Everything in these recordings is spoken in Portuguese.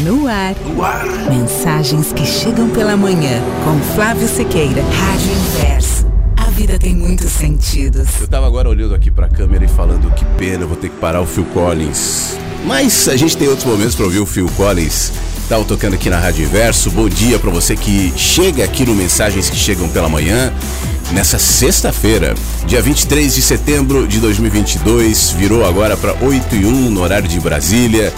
No ar. No ar. Mensagens que chegam pela manhã. Com Flávio Sequeira. Rádio Inverso. A vida tem muitos sentidos. Eu tava agora olhando aqui pra câmera e falando que pena, vou ter que parar o Phil Collins. Mas a gente tem outros momentos pra ouvir o Phil Collins. Tá tocando aqui na Rádio Inverso. Bom dia para você que chega aqui no Mensagens que Chegam pela Manhã. Nessa sexta-feira, dia 23 de setembro de 2022, virou agora para 8 e 1 no horário de Brasília.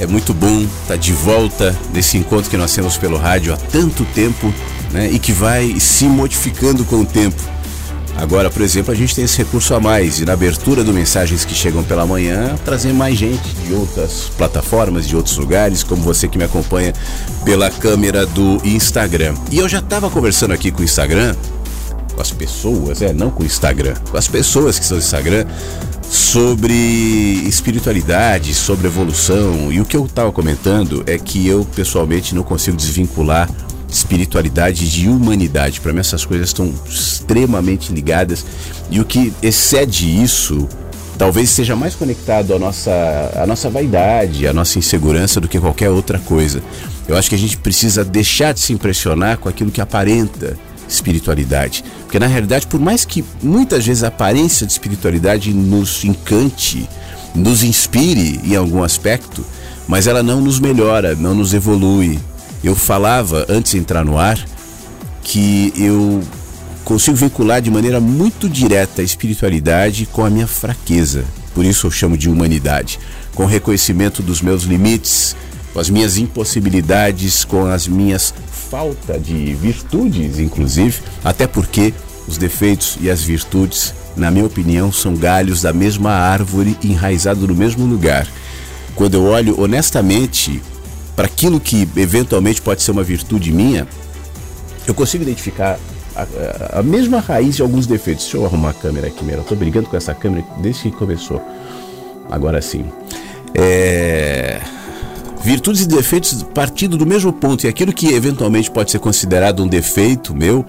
É muito bom estar tá de volta nesse encontro que nós temos pelo rádio há tanto tempo né, e que vai se modificando com o tempo. Agora, por exemplo, a gente tem esse recurso a mais e na abertura do Mensagens que Chegam pela Manhã, trazer mais gente de outras plataformas, de outros lugares, como você que me acompanha pela câmera do Instagram. E eu já estava conversando aqui com o Instagram, com as pessoas, é, não com o Instagram, com as pessoas que são do Instagram, sobre espiritualidade, sobre evolução. E o que eu estava comentando é que eu pessoalmente não consigo desvincular espiritualidade de humanidade. Para mim essas coisas estão extremamente ligadas e o que excede isso talvez seja mais conectado à nossa, à nossa vaidade, à nossa insegurança do que qualquer outra coisa. Eu acho que a gente precisa deixar de se impressionar com aquilo que aparenta espiritualidade. Porque na realidade, por mais que muitas vezes a aparência de espiritualidade nos encante, nos inspire em algum aspecto, mas ela não nos melhora, não nos evolui. Eu falava antes de entrar no ar que eu consigo vincular de maneira muito direta a espiritualidade com a minha fraqueza. Por isso eu chamo de humanidade, com o reconhecimento dos meus limites, com as minhas impossibilidades, com as minhas falta de virtudes, inclusive, até porque os defeitos e as virtudes, na minha opinião, são galhos da mesma árvore enraizado no mesmo lugar. Quando eu olho honestamente para aquilo que eventualmente pode ser uma virtude minha, eu consigo identificar a, a, mesma raiz de alguns defeitos. Deixa eu arrumar a câmera aqui, meu. Eu tô brigando com essa câmera desde que começou. Agora sim. É virtudes e defeitos partindo do mesmo ponto, e aquilo que eventualmente pode ser considerado um defeito meu,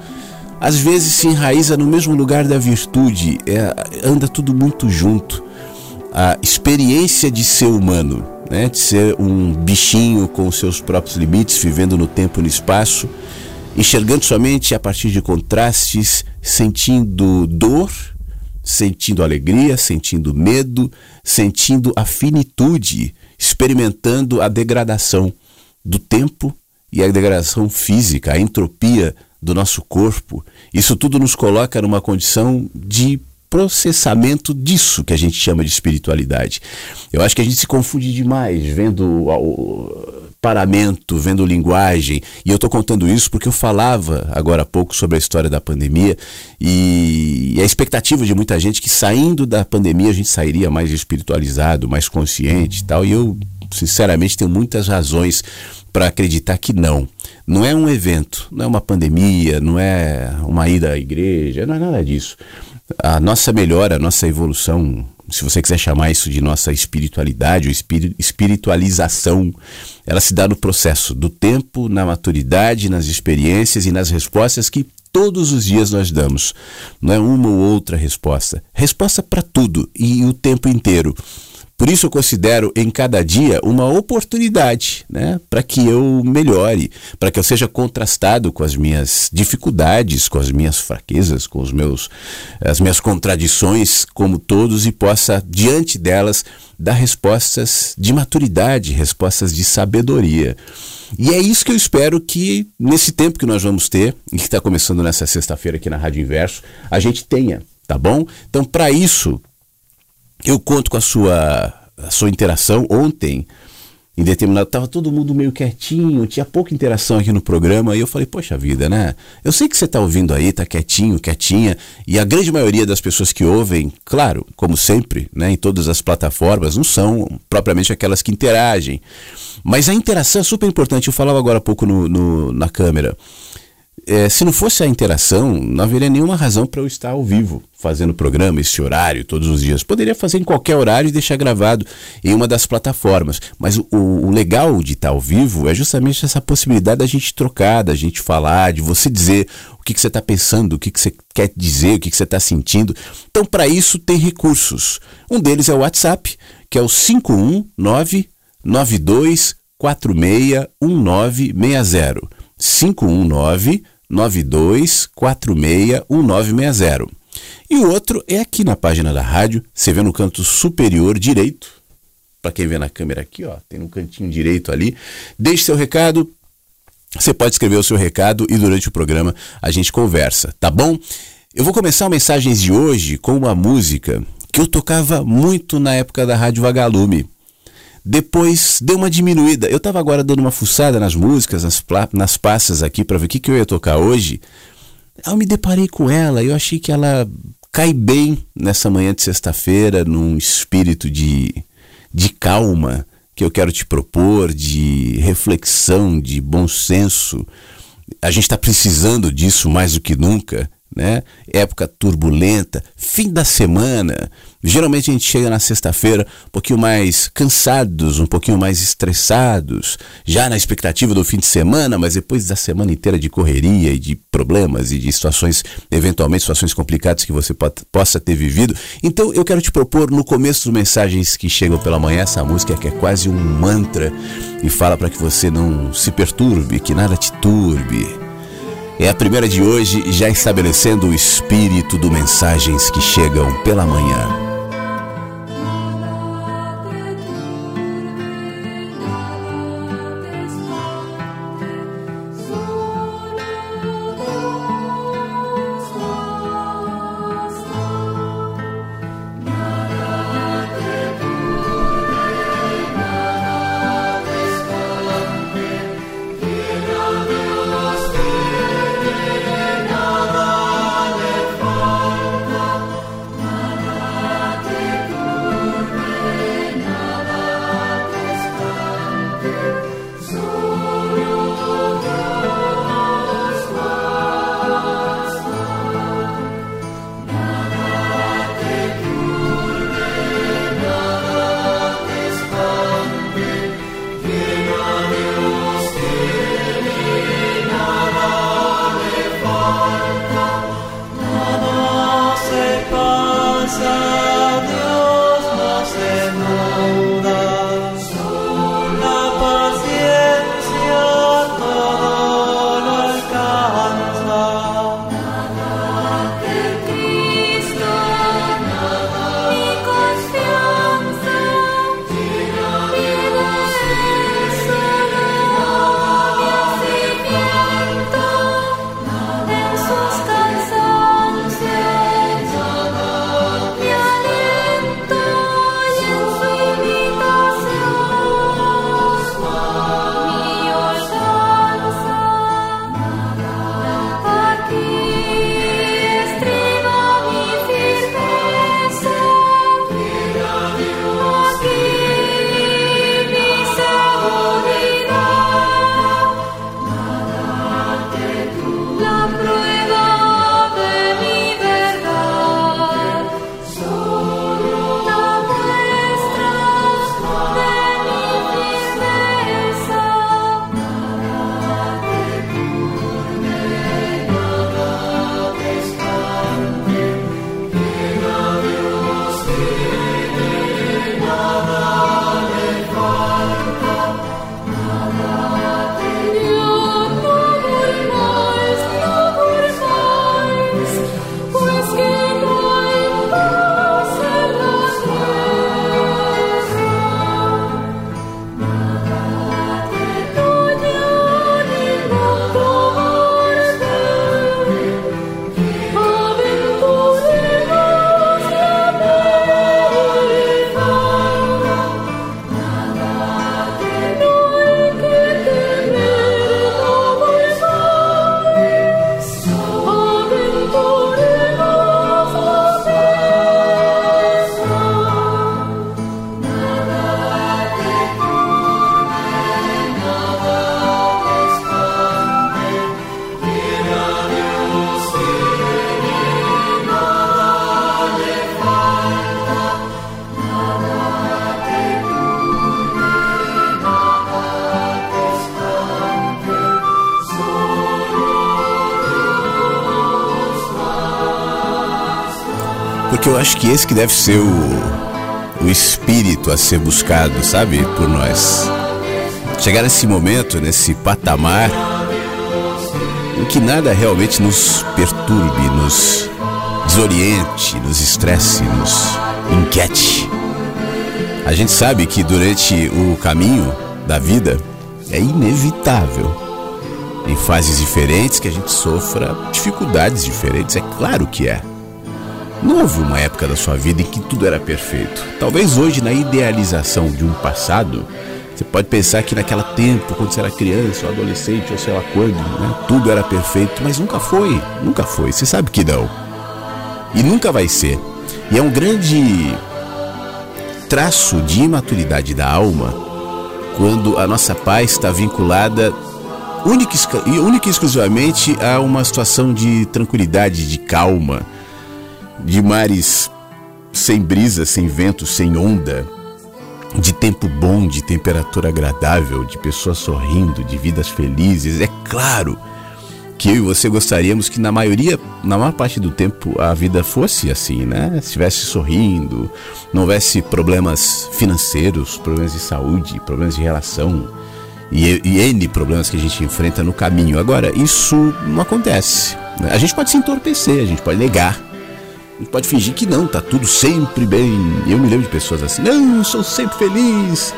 às vezes se enraiza no mesmo lugar da virtude, é, anda tudo muito junto. A experiência de ser humano, né, de ser um bichinho com seus próprios limites, vivendo no tempo e no espaço, enxergando somente a partir de contrastes, sentindo dor, sentindo alegria, sentindo medo, sentindo a finitude experimentando a degradação do tempo e a degradação física, a entropia do nosso corpo. Isso tudo nos coloca numa condição de processamento disso que a gente chama de espiritualidade. Eu acho que a gente se confunde demais vendo o paramento, vendo linguagem, e eu estou contando isso porque eu falava agora há pouco sobre a história da pandemia e a expectativa de muita gente que saindo da pandemia a gente sairia mais espiritualizado, mais consciente e tal, e eu sinceramente tenho muitas razões para acreditar que não. Não é um evento, não é uma pandemia, não é uma ida à igreja, não é nada disso a nossa melhora, a nossa evolução, se você quiser chamar isso de nossa espiritualidade ou espiritualização, ela se dá no processo do tempo, na maturidade, nas experiências e nas respostas que todos os dias nós damos. Não é uma ou outra resposta. Resposta para tudo e o tempo inteiro. Por isso eu considero em cada dia uma oportunidade, né, para que eu melhore, para que eu seja contrastado com as minhas dificuldades, com as minhas fraquezas, com os meus as minhas contradições, como todos e possa diante delas dar respostas de maturidade, respostas de sabedoria. E é isso que eu espero que nesse tempo que nós vamos ter, e que está começando nessa sexta-feira aqui na Rádio Inverso, a gente tenha, tá bom? Então, para isso, eu conto com a sua, a sua interação. Ontem, em determinado, estava todo mundo meio quietinho, tinha pouca interação aqui no programa, e eu falei, poxa vida, né? Eu sei que você está ouvindo aí, está quietinho, quietinha, e a grande maioria das pessoas que ouvem, claro, como sempre, né, em todas as plataformas, não são propriamente aquelas que interagem. Mas a interação é super importante, eu falava agora há pouco no, no na câmera é, se não fosse a interação, não haveria nenhuma razão para eu estar ao vivo fazendo o programa, esse horário, todos os dias. Poderia fazer em qualquer horário e deixar gravado em uma das plataformas. Mas o, o legal de estar ao vivo é justamente essa possibilidade da gente trocar, da gente falar, de você dizer o que, que você está pensando, o que, que você quer dizer, o que, que você está sentindo. Então, para isso, tem recursos. Um deles é o WhatsApp, que é o 519 92 92461960. 519 92461960. E o outro é aqui na página da rádio, você vê no canto superior direito. Para quem vê na câmera aqui, ó, tem no cantinho direito ali. Deixe seu recado, você pode escrever o seu recado e durante o programa a gente conversa, tá bom? Eu vou começar mensagens de hoje com uma música que eu tocava muito na época da Rádio Vagalume. Depois deu uma diminuída. Eu estava agora dando uma fuçada nas músicas, nas, nas passas aqui para ver o que, que eu ia tocar hoje. Eu me deparei com ela e eu achei que ela cai bem nessa manhã de sexta-feira, num espírito de, de calma que eu quero te propor, de reflexão, de bom senso. A gente está precisando disso mais do que nunca né? Época turbulenta, fim da semana. Geralmente a gente chega na sexta-feira um pouquinho mais cansados, um pouquinho mais estressados, já na expectativa do fim de semana, mas depois da semana inteira de correria e de problemas e de situações, eventualmente situações complicadas que você possa ter vivido. Então eu quero te propor no começo dos mensagens que chegam pela manhã essa música que é quase um mantra e fala para que você não se perturbe, que nada te turbe é a primeira de hoje, já estabelecendo o espírito do mensagens que chegam pela manhã. Acho que esse que deve ser o, o espírito a ser buscado, sabe, por nós. Chegar nesse momento, nesse patamar, em que nada realmente nos perturbe, nos desoriente, nos estresse, nos inquiete. A gente sabe que durante o caminho da vida é inevitável, em fases diferentes, que a gente sofra dificuldades diferentes, é claro que é. Não houve uma época da sua vida em que tudo era perfeito. Talvez hoje, na idealização de um passado, você pode pensar que naquele tempo, quando você era criança ou adolescente, ou sei lá quando, né, tudo era perfeito, mas nunca foi, nunca foi. Você sabe que não. E nunca vai ser. E é um grande traço de imaturidade da alma quando a nossa paz está vinculada única e exclusivamente a uma situação de tranquilidade, de calma, de mares sem brisa, sem vento, sem onda, de tempo bom, de temperatura agradável, de pessoas sorrindo, de vidas felizes. É claro que eu e você gostaríamos que na maioria, na maior parte do tempo, a vida fosse assim, né? Estivesse sorrindo, não houvesse problemas financeiros, problemas de saúde, problemas de relação e, e N problemas que a gente enfrenta no caminho. Agora, isso não acontece. Né? A gente pode se entorpecer, a gente pode negar a gente pode fingir que não, tá tudo sempre bem. Eu me lembro de pessoas assim, não, sou sempre feliz.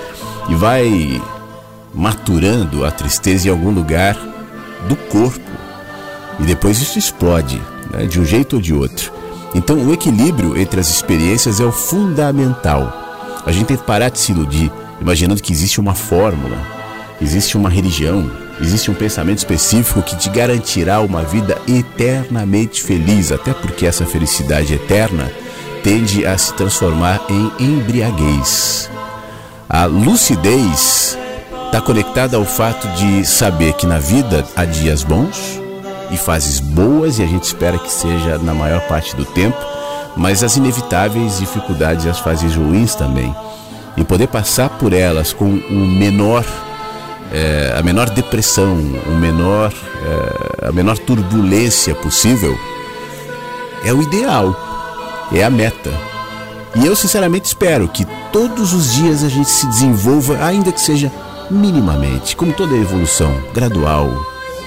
E vai maturando a tristeza em algum lugar do corpo. E depois isso explode, né, de um jeito ou de outro. Então o equilíbrio entre as experiências é o fundamental. A gente tem que parar de se iludir, imaginando que existe uma fórmula, existe uma religião, Existe um pensamento específico que te garantirá uma vida eternamente feliz, até porque essa felicidade eterna tende a se transformar em embriaguez. A lucidez está conectada ao fato de saber que na vida há dias bons e fases boas, e a gente espera que seja na maior parte do tempo, mas as inevitáveis dificuldades e as fases ruins também. E poder passar por elas com o menor é, a menor depressão, o menor, é, a menor turbulência possível, é o ideal, é a meta. E eu sinceramente espero que todos os dias a gente se desenvolva, ainda que seja minimamente, como toda evolução, gradual,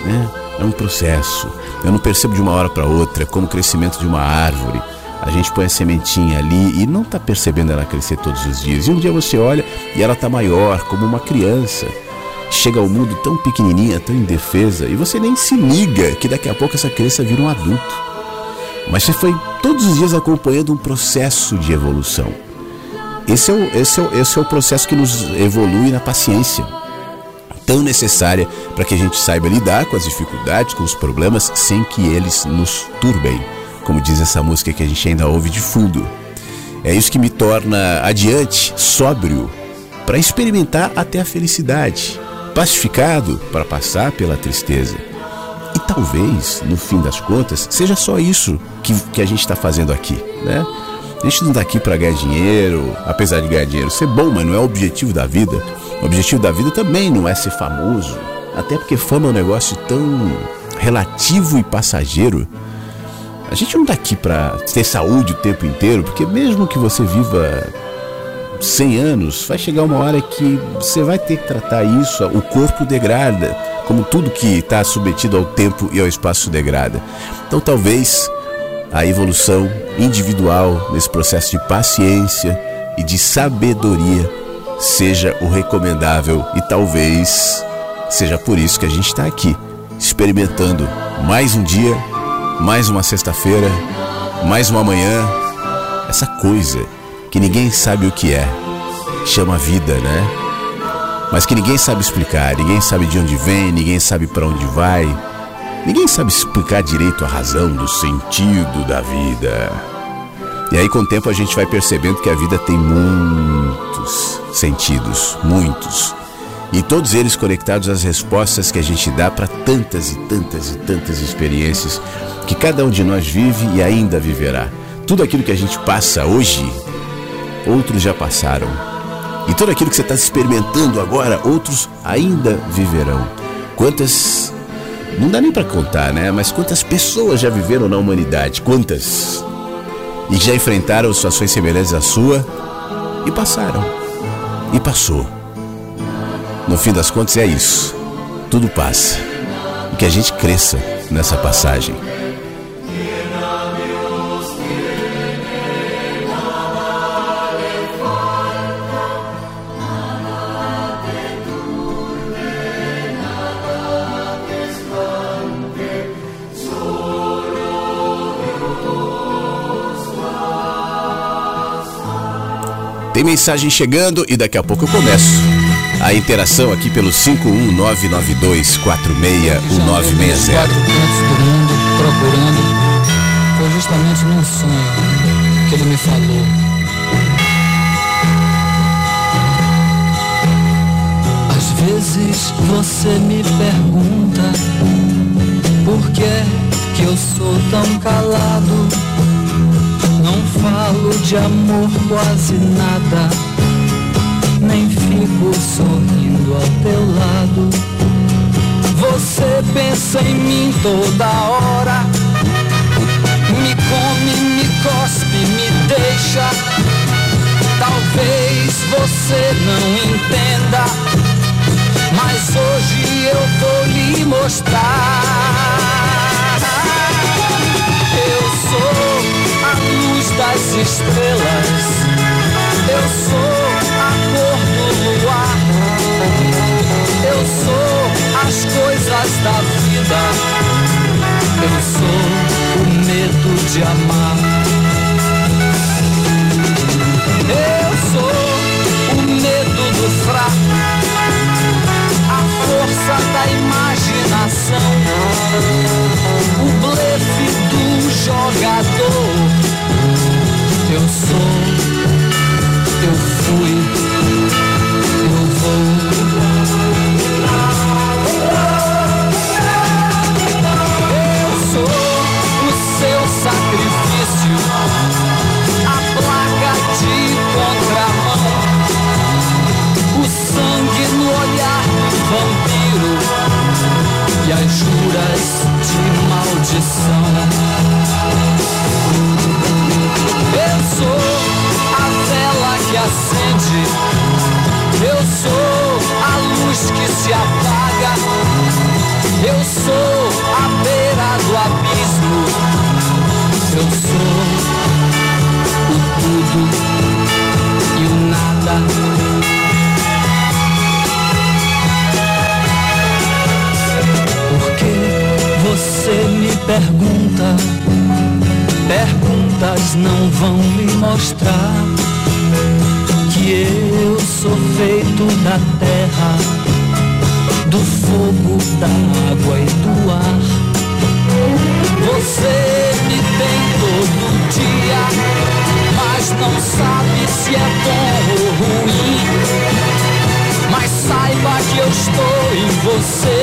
né? É um processo. Eu não percebo de uma hora para outra, como o crescimento de uma árvore. A gente põe a sementinha ali e não está percebendo ela crescer todos os dias. E um dia você olha e ela está maior, como uma criança chega ao mundo tão pequenininha, tão indefesa, e você nem se liga que daqui a pouco essa criança vira um adulto. Mas você foi todos os dias acompanhando um processo de evolução. Esse é o, esse é o, esse é o processo que nos evolui na paciência, tão necessária para que a gente saiba lidar com as dificuldades, com os problemas, sem que eles nos turbem, como diz essa música que a gente ainda ouve de fundo. É isso que me torna adiante, sóbrio, para experimentar até a felicidade pacificado para passar pela tristeza. E talvez, no fim das contas, seja só isso que, que a gente está fazendo aqui, né? A gente não está aqui para ganhar dinheiro, apesar de ganhar dinheiro ser bom, mas não é o objetivo da vida. O objetivo da vida também não é ser famoso, até porque fama é um negócio tão relativo e passageiro. A gente não está aqui para ter saúde o tempo inteiro, porque mesmo que você viva 100 anos, vai chegar uma hora que você vai ter que tratar isso, o corpo degrada, como tudo que está submetido ao tempo e ao espaço degrada. Então talvez a evolução individual nesse processo de paciência e de sabedoria seja o recomendável e talvez seja por isso que a gente está aqui, experimentando mais um dia, mais uma sexta-feira, mais uma manhã, essa coisa que ninguém sabe o que é, chama vida, né? Mas que ninguém sabe explicar, ninguém sabe de onde vem, ninguém sabe para onde vai. Ninguém sabe explicar direito a razão do sentido da vida. E aí com o tempo a gente vai percebendo que a vida tem muitos sentidos, muitos. E todos eles conectados às respostas que a gente dá para tantas e tantas e tantas experiências que cada um de nós vive e ainda viverá. Tudo aquilo que a gente passa hoje outros já passaram. E tudo aquilo que você está experimentando agora, outros ainda viverão. Quantas. Não dá nem para contar, né? Mas quantas pessoas já viveram na humanidade? Quantas? E já enfrentaram situações semelhantes à sua e passaram. E passou. no fim das contas é isso. Tudo passa. E que a gente cresça nessa passagem. Tem mensagem chegando e daqui a pouco eu começo. A interação aqui pelo 51992461960. Quatro cantos do mundo procurando. Foi justamente num sonho que ele me falou. Às vezes você me pergunta por que que eu sou tão calado falo de amor quase nada, nem fico sorrindo ao teu lado. Você pensa em mim toda hora, me come, me cospe, me deixa. Talvez você não entenda, mas hoje eu vou lhe mostrar. Das estrelas. Eu sou a cor do luar. Eu sou as coisas da vida. Eu sou o medo de amar. Não vão me mostrar que eu sou feito da terra, do fogo, da água e do ar. Você me tem todo dia, mas não sabe se é bom ou ruim. Mas saiba que eu estou em você,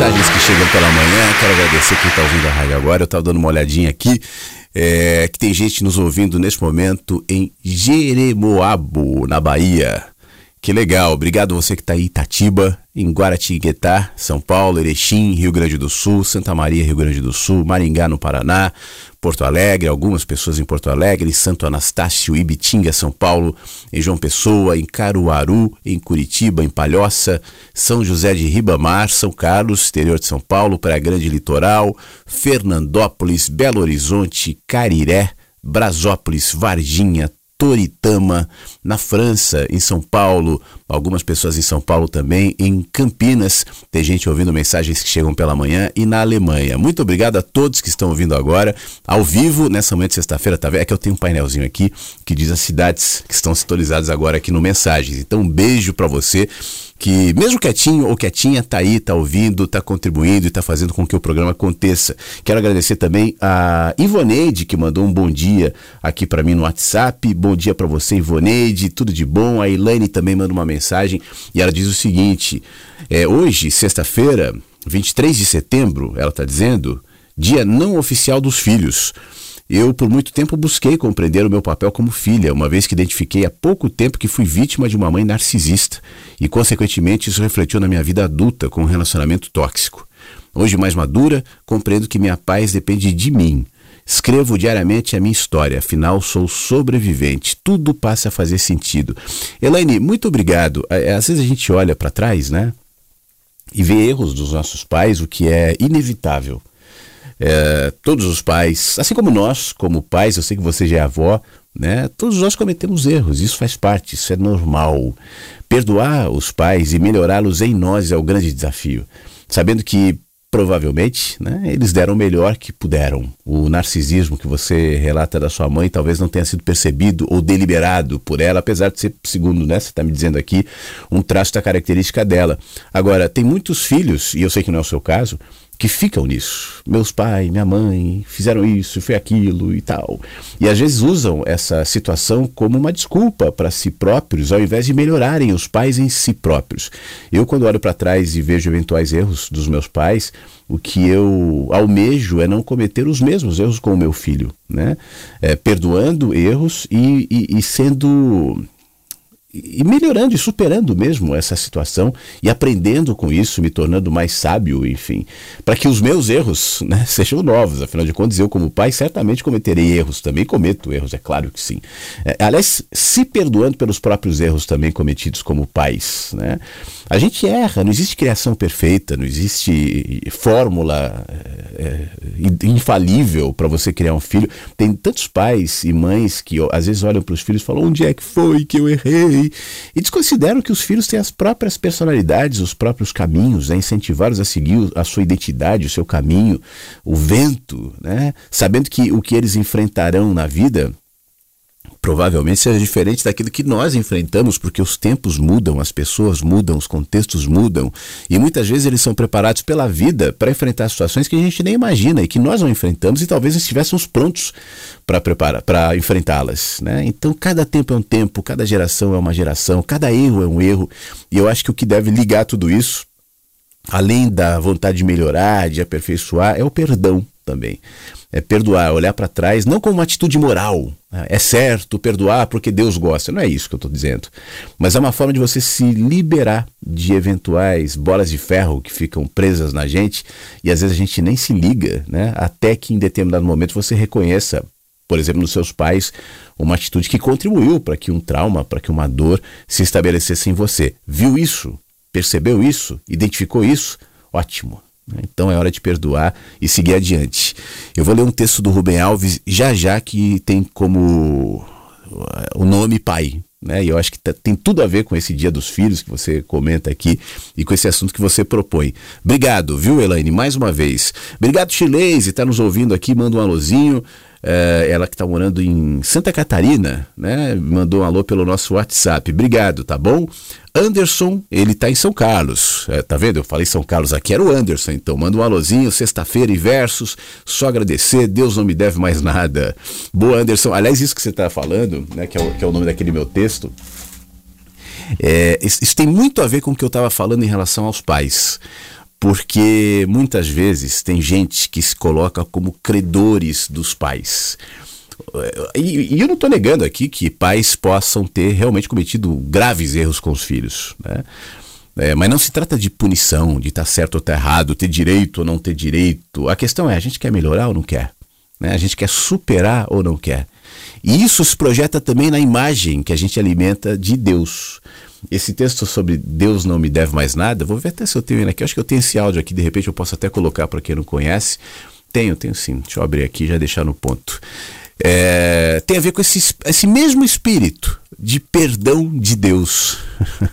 mensagens que chegam pela manhã. Quero agradecer quem está ouvindo a rádio agora. Eu estava dando uma olhadinha aqui. É, que tem gente nos ouvindo neste momento em Jeremoabo, na Bahia. Que legal, obrigado você que está em Itatiba, em Guaratinguetá, São Paulo, Erechim, Rio Grande do Sul, Santa Maria, Rio Grande do Sul, Maringá, no Paraná, Porto Alegre, algumas pessoas em Porto Alegre, Santo Anastácio, Ibitinga, São Paulo, em João Pessoa, em Caruaru, em Curitiba, em Palhoça, São José de Ribamar, São Carlos, exterior de São Paulo, Praia Grande Litoral, Fernandópolis, Belo Horizonte, Cariré, Brasópolis, Varginha, Toritama, na França, em São Paulo, algumas pessoas em São Paulo também, em Campinas, tem gente ouvindo mensagens que chegam pela manhã e na Alemanha. Muito obrigado a todos que estão ouvindo agora, ao vivo, nessa manhã de sexta-feira, tá vendo? É que eu tenho um painelzinho aqui que diz as cidades que estão sintonizadas agora aqui no Mensagens. Então, um beijo para você que mesmo quietinho ou quietinha tá aí, tá ouvindo, tá contribuindo e tá fazendo com que o programa aconteça. Quero agradecer também a Ivoneide que mandou um bom dia aqui para mim no WhatsApp. Bom dia para você, Ivoneide, tudo de bom. A Elaine também manda uma mensagem e ela diz o seguinte: é, hoje, sexta-feira, 23 de setembro, ela tá dizendo, dia não oficial dos filhos. Eu, por muito tempo, busquei compreender o meu papel como filha, uma vez que identifiquei há pouco tempo que fui vítima de uma mãe narcisista e, consequentemente, isso refletiu na minha vida adulta com um relacionamento tóxico. Hoje, mais madura, compreendo que minha paz depende de mim. Escrevo diariamente a minha história, afinal sou sobrevivente. Tudo passa a fazer sentido. Elaine, muito obrigado. Às vezes a gente olha para trás, né? E vê erros dos nossos pais, o que é inevitável. É, todos os pais, assim como nós, como pais, eu sei que você já é avó, né? Todos nós cometemos erros, isso faz parte, isso é normal. Perdoar os pais e melhorá-los em nós é o grande desafio. Sabendo que provavelmente né, eles deram o melhor que puderam. O narcisismo que você relata da sua mãe talvez não tenha sido percebido ou deliberado por ela, apesar de ser, segundo né, você está me dizendo aqui, um traço da característica dela. Agora, tem muitos filhos, e eu sei que não é o seu caso, que ficam nisso. Meus pais, minha mãe fizeram isso, foi aquilo e tal. E às vezes usam essa situação como uma desculpa para si próprios, ao invés de melhorarem os pais em si próprios. Eu, quando olho para trás e vejo eventuais erros dos meus pais, o que eu almejo é não cometer os mesmos erros com o meu filho, né? É, perdoando erros e, e, e sendo e melhorando e superando mesmo essa situação e aprendendo com isso, me tornando mais sábio, enfim, para que os meus erros né, sejam novos. Afinal de contas, eu, como pai, certamente cometerei erros também, cometo erros, é claro que sim. É, aliás, se perdoando pelos próprios erros também cometidos como pais. Né? A gente erra, não existe criação perfeita, não existe fórmula é, é infalível para você criar um filho. Tem tantos pais e mães que às vezes olham para os filhos e falam: onde é que foi que eu errei? e desconsideram que os filhos têm as próprias personalidades, os próprios caminhos, né? incentivar-os a seguir a sua identidade, o seu caminho, o vento, né? sabendo que o que eles enfrentarão na vida provavelmente seja diferente daquilo que nós enfrentamos, porque os tempos mudam, as pessoas mudam, os contextos mudam, e muitas vezes eles são preparados pela vida para enfrentar situações que a gente nem imagina e que nós não enfrentamos e talvez estivéssemos prontos para preparar, para enfrentá-las, né? Então cada tempo é um tempo, cada geração é uma geração, cada erro é um erro, e eu acho que o que deve ligar tudo isso além da vontade de melhorar, de aperfeiçoar, é o perdão também. É perdoar, olhar para trás, não como uma atitude moral. É certo perdoar porque Deus gosta. Não é isso que eu estou dizendo. Mas é uma forma de você se liberar de eventuais bolas de ferro que ficam presas na gente e às vezes a gente nem se liga, né? até que em determinado momento você reconheça por exemplo, nos seus pais, uma atitude que contribuiu para que um trauma, para que uma dor se estabelecesse em você. Viu isso? Percebeu isso? Identificou isso? Ótimo. Então é hora de perdoar e seguir adiante. Eu vou ler um texto do Rubem Alves já já que tem como o nome pai. Né? E eu acho que tá, tem tudo a ver com esse Dia dos Filhos que você comenta aqui e com esse assunto que você propõe. Obrigado, viu, Elaine, mais uma vez. Obrigado, Chilês, e está nos ouvindo aqui, manda um alôzinho. É, ela que está morando em Santa Catarina, né? Mandou um alô pelo nosso WhatsApp. Obrigado, tá bom? Anderson, ele está em São Carlos. É, tá vendo? Eu falei São Carlos aqui, era o Anderson. Então, manda um alôzinho, sexta-feira e versos. Só agradecer, Deus não me deve mais nada. Boa, Anderson. Aliás, isso que você está falando, né? Que é, o, que é o nome daquele meu texto. É, isso tem muito a ver com o que eu estava falando em relação aos pais. porque muitas vezes tem gente que se coloca como credores dos pais. E, e eu não estou negando aqui que pais possam ter realmente cometido graves erros com os filhos, né? É, mas não se trata de punição, de estar tá certo ou estar tá errado, ter direito ou não ter direito. A questão é: a gente quer melhorar ou não quer? Né? A gente quer superar ou não quer? E isso se projeta também na imagem que a gente alimenta de Deus. Esse texto sobre Deus não me deve mais nada, vou ver até se eu tenho ele aqui. Eu acho que eu tenho esse áudio aqui, de repente eu posso até colocar para quem não conhece. Tenho, tenho sim. Deixa eu abrir aqui e já deixar no ponto. É, tem a ver com esse, esse mesmo espírito de perdão de Deus.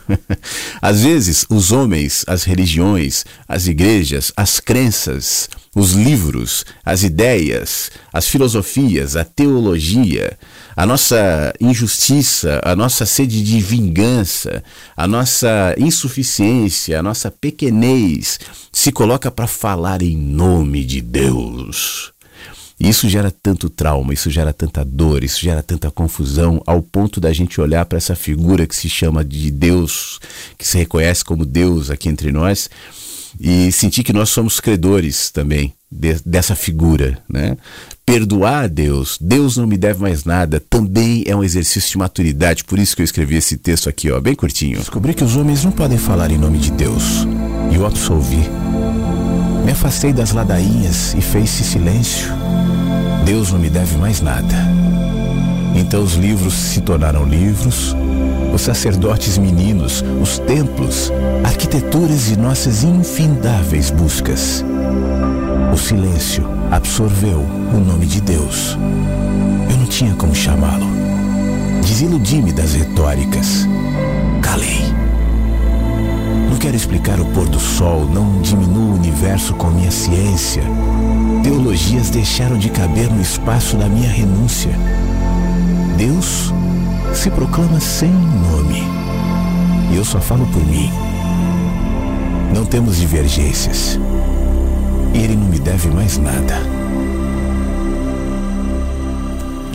Às vezes, os homens, as religiões, as igrejas, as crenças, os livros, as ideias, as filosofias, a teologia, a nossa injustiça, a nossa sede de vingança, a nossa insuficiência, a nossa pequenez se coloca para falar em nome de Deus. E isso gera tanto trauma, isso gera tanta dor, isso gera tanta confusão, ao ponto da gente olhar para essa figura que se chama de Deus, que se reconhece como Deus aqui entre nós, e sentir que nós somos credores também de, dessa figura, né? Perdoar a Deus, Deus não me deve mais nada, também é um exercício de maturidade, por isso que eu escrevi esse texto aqui, ó, bem curtinho. Descobri que os homens não podem falar em nome de Deus, e eu absolvi. Me afastei das ladainhas e fez-se silêncio. Deus não me deve mais nada. Então os livros se tornaram livros, os sacerdotes meninos, os templos, arquiteturas de nossas infindáveis buscas. O silêncio absorveu o nome de Deus. Eu não tinha como chamá-lo. Desiludi-me das retóricas. Calei. Não quero explicar o pôr do sol, não diminuo o universo com minha ciência. Teologias deixaram de caber no espaço da minha renúncia. Deus se proclama sem nome. E eu só falo por mim. Não temos divergências. E ele não me deve mais nada.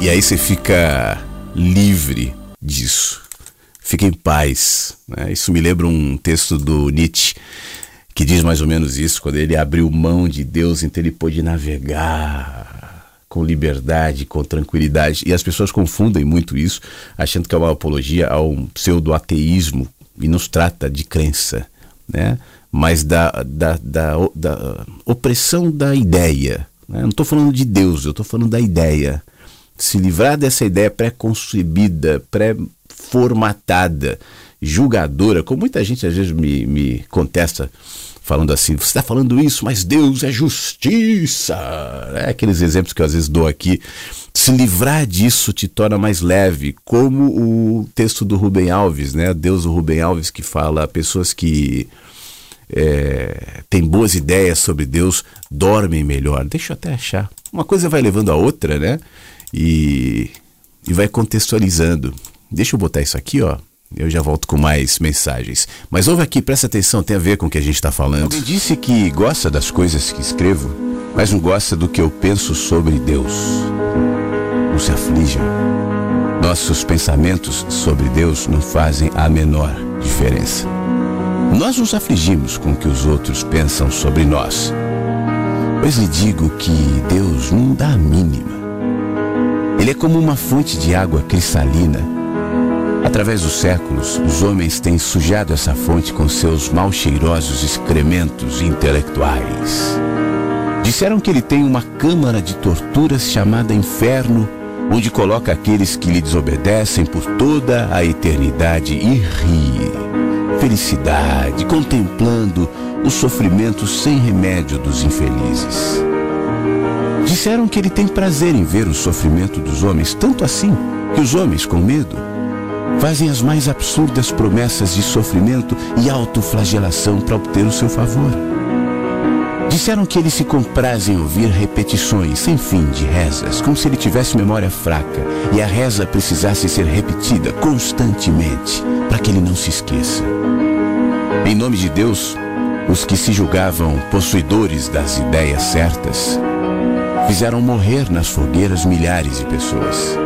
E aí você fica livre disso fique em paz. Né? Isso me lembra um texto do Nietzsche que diz mais ou menos isso, quando ele abriu mão de Deus, então ele pôde navegar com liberdade, com tranquilidade. E as pessoas confundem muito isso, achando que é uma apologia ao pseudo-ateísmo e nos trata de crença, né? mas da, da, da, da opressão da ideia. Né? Não estou falando de Deus, eu estou falando da ideia. Se livrar dessa ideia pré-concebida, pré formatada, julgadora, como muita gente às vezes me, me contesta falando assim, você está falando isso, mas Deus é justiça. É aqueles exemplos que eu às vezes dou aqui. Se livrar disso te torna mais leve, como o texto do Rubem Alves, né? Deus do Rubem Alves que fala pessoas que é, têm boas ideias sobre Deus dormem melhor. Deixa eu até achar. Uma coisa vai levando a outra, né? E, e vai contextualizando. Deixa eu botar isso aqui, ó. Eu já volto com mais mensagens. Mas ouve aqui, presta atenção, tem a ver com o que a gente está falando. Alguém disse que gosta das coisas que escrevo, mas não gosta do que eu penso sobre Deus. Não se aflijam. Nossos pensamentos sobre Deus não fazem a menor diferença. Nós nos afligimos com o que os outros pensam sobre nós. Pois lhe digo que Deus não dá a mínima. Ele é como uma fonte de água cristalina Através dos séculos, os homens têm sujado essa fonte com seus mal cheirosos excrementos intelectuais. Disseram que ele tem uma câmara de torturas chamada inferno, onde coloca aqueles que lhe desobedecem por toda a eternidade e ri. Felicidade, contemplando o sofrimento sem remédio dos infelizes. Disseram que ele tem prazer em ver o sofrimento dos homens, tanto assim que os homens, com medo, fazem as mais absurdas promessas de sofrimento e autoflagelação para obter o seu favor. Disseram que ele se compraz em ouvir repetições sem fim de rezas, como se ele tivesse memória fraca e a reza precisasse ser repetida constantemente para que ele não se esqueça. Em nome de Deus, os que se julgavam possuidores das ideias certas fizeram morrer nas fogueiras milhares de pessoas.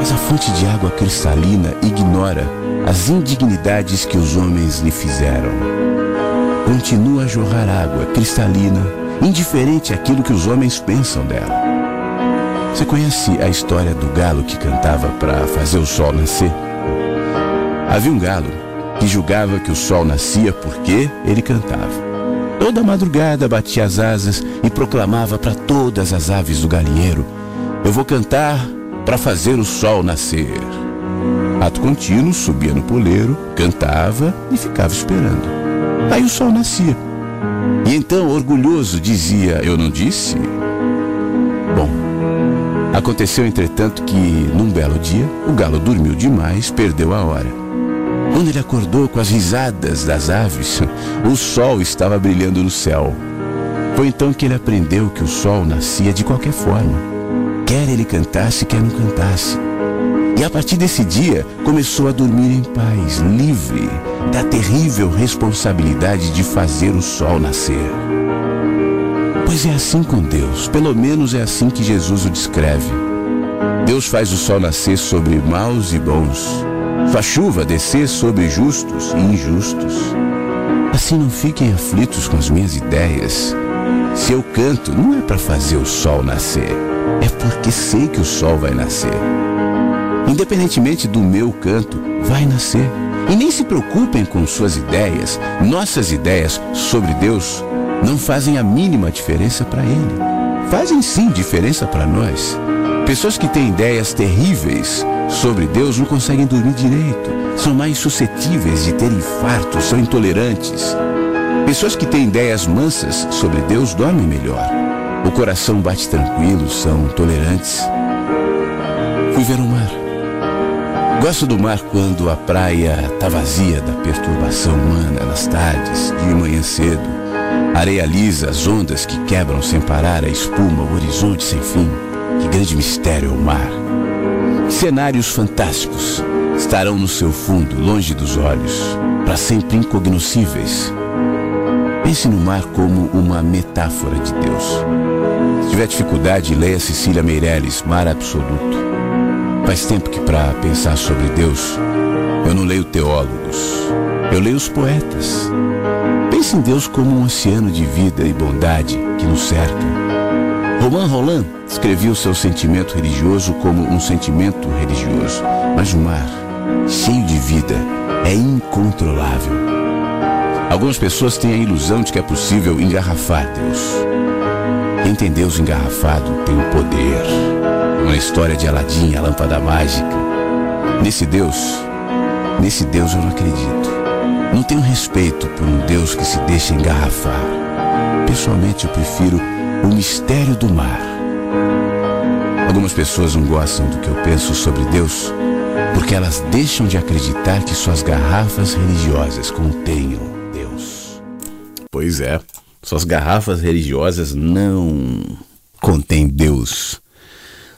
Mas a fonte de água cristalina ignora as indignidades que os homens lhe fizeram. continua a jorrar água cristalina, indiferente àquilo que os homens pensam dela. Você conhece a história do galo que cantava para fazer o sol nascer? Havia um galo que julgava que o sol nascia porque ele cantava. Toda madrugada batia as asas e proclamava para todas as aves do galinheiro: Eu vou cantar para fazer o sol nascer. Ato contínuo, subia no poleiro, cantava e ficava esperando. Aí o sol nascia. E então, orgulhoso, dizia: Eu não disse? Bom, aconteceu entretanto que, num belo dia, o galo dormiu demais, perdeu a hora. Quando ele acordou com as risadas das aves, o sol estava brilhando no céu. Foi então que ele aprendeu que o sol nascia de qualquer forma. Quer ele cantasse, quer não cantasse. E a partir desse dia, começou a dormir em paz, livre da terrível responsabilidade de fazer o sol nascer. Pois é assim com Deus, pelo menos é assim que Jesus o descreve. Deus faz o sol nascer sobre maus e bons, sua chuva descer sobre justos e injustos. Assim não fiquem aflitos com as minhas ideias. Se eu canto, não é para fazer o sol nascer, é porque sei que o sol vai nascer. Independentemente do meu canto, vai nascer. E nem se preocupem com suas ideias. Nossas ideias sobre Deus não fazem a mínima diferença para Ele. Fazem sim diferença para nós. Pessoas que têm ideias terríveis sobre Deus não conseguem dormir direito, são mais suscetíveis de ter infartos, são intolerantes. Pessoas que têm ideias mansas sobre Deus dormem melhor. O coração bate tranquilo, são tolerantes. Fui ver o mar. Gosto do mar quando a praia está vazia da perturbação humana nas tardes, de manhã cedo. Areia lisa, as ondas que quebram sem parar, a espuma, o horizonte sem fim. Que grande mistério é o mar. Cenários fantásticos estarão no seu fundo, longe dos olhos, para sempre incognoscíveis. Pense no mar como uma metáfora de Deus. Se tiver dificuldade, leia Cecília Meirelles, Mar Absoluto. Faz tempo que para pensar sobre Deus, eu não leio teólogos, eu leio os poetas. Pense em Deus como um oceano de vida e bondade que nos cerca. Romain Roland escrevia o seu sentimento religioso como um sentimento religioso, mas o mar, cheio de vida, é incontrolável. Algumas pessoas têm a ilusão de que é possível engarrafar Deus. Quem tem Deus engarrafado tem o poder. Uma história de Aladim, a lâmpada mágica. Nesse Deus, nesse Deus eu não acredito. Não tenho respeito por um Deus que se deixa engarrafar. Pessoalmente eu prefiro o mistério do mar. Algumas pessoas não gostam do que eu penso sobre Deus porque elas deixam de acreditar que suas garrafas religiosas contenham Deus. Pois é, suas garrafas religiosas não contêm Deus.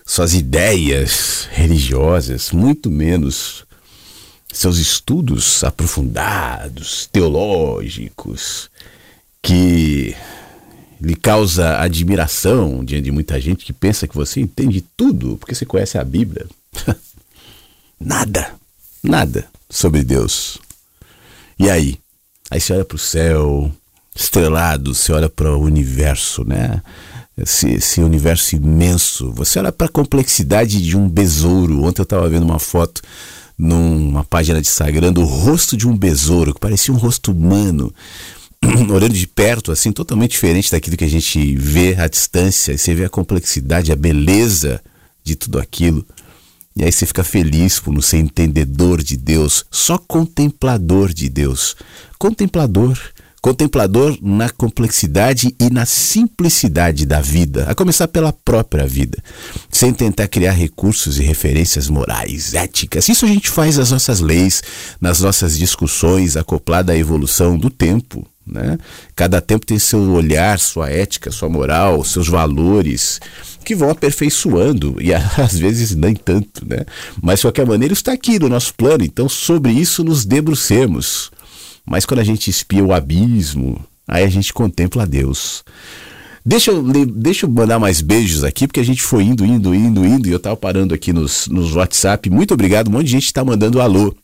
Suas ideias religiosas, muito menos seus estudos aprofundados, teológicos, que lhe causa admiração diante de muita gente que pensa que você entende tudo porque você conhece a Bíblia. nada, nada sobre Deus. E aí? Aí você olha para o céu, estrelado, você olha para o universo, né? Esse, esse, universo imenso. Você olha para a complexidade de um besouro. Ontem eu estava vendo uma foto numa página de Instagram do rosto de um besouro, que parecia um rosto humano. olhando de perto, assim, totalmente diferente daquilo que a gente vê à distância. E você vê a complexidade, a beleza de tudo aquilo. E aí você fica feliz por não ser entendedor de Deus, só contemplador de Deus. Contemplador. Contemplador na complexidade e na simplicidade da vida, a começar pela própria vida, sem tentar criar recursos e referências morais, éticas. Isso a gente faz nas nossas leis, nas nossas discussões, acoplada à evolução do tempo. Né? Cada tempo tem seu olhar, sua ética, sua moral, seus valores que vão aperfeiçoando e às vezes nem tanto, né? Mas de qualquer maneira está aqui no nosso plano, então sobre isso nos debrucemos. Mas quando a gente espia o abismo, aí a gente contempla Deus. Deixa eu, deixa eu mandar mais beijos aqui, porque a gente foi indo, indo, indo, indo, e eu estava parando aqui nos, nos WhatsApp. Muito obrigado, um monte de gente está mandando alô.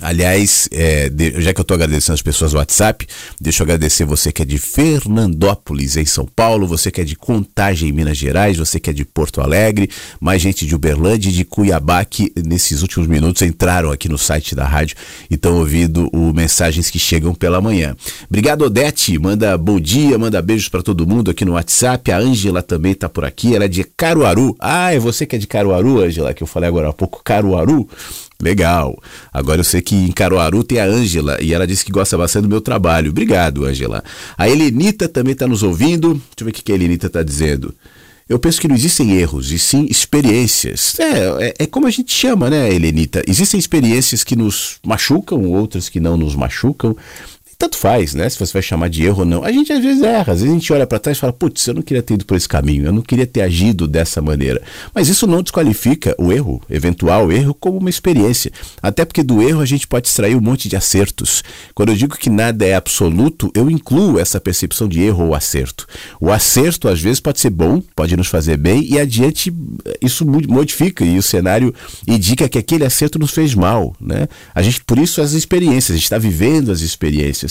Aliás, é, de, já que eu estou agradecendo as pessoas do WhatsApp, deixa eu agradecer você que é de Fernandópolis, em São Paulo, você que é de Contagem, em Minas Gerais, você que é de Porto Alegre, mais gente de Uberlândia e de Cuiabá que nesses últimos minutos entraram aqui no site da rádio e estão ouvindo o mensagens que chegam pela manhã. Obrigado, Odete. Manda bom dia, manda beijos para todo mundo aqui no WhatsApp. A Ângela também está por aqui, ela é de Caruaru. Ah, é você que é de Caruaru, Ângela, que eu falei agora há pouco, Caruaru. Legal. Agora eu sei que em Caruaru tem a Ângela e ela disse que gosta bastante do meu trabalho. Obrigado, Ângela. A Helenita também está nos ouvindo. Deixa eu ver o que a Helenita está dizendo. Eu penso que não existem erros, e sim experiências. É, é, é, como a gente chama, né, Helenita? Existem experiências que nos machucam, outras que não nos machucam tanto faz, né? Se você vai chamar de erro ou não. A gente às vezes erra, às vezes a gente olha para trás e fala, putz, eu não queria ter ido por esse caminho, eu não queria ter agido dessa maneira. Mas isso não desqualifica o erro, eventual erro, como uma experiência. Até porque do erro a gente pode extrair um monte de acertos. Quando eu digo que nada é absoluto, eu incluo essa percepção de erro ou acerto. O acerto às vezes pode ser bom, pode nos fazer bem e adiante isso modifica e o cenário indica que aquele acerto nos fez mal, né? A gente por isso as experiências, a gente está vivendo as experiências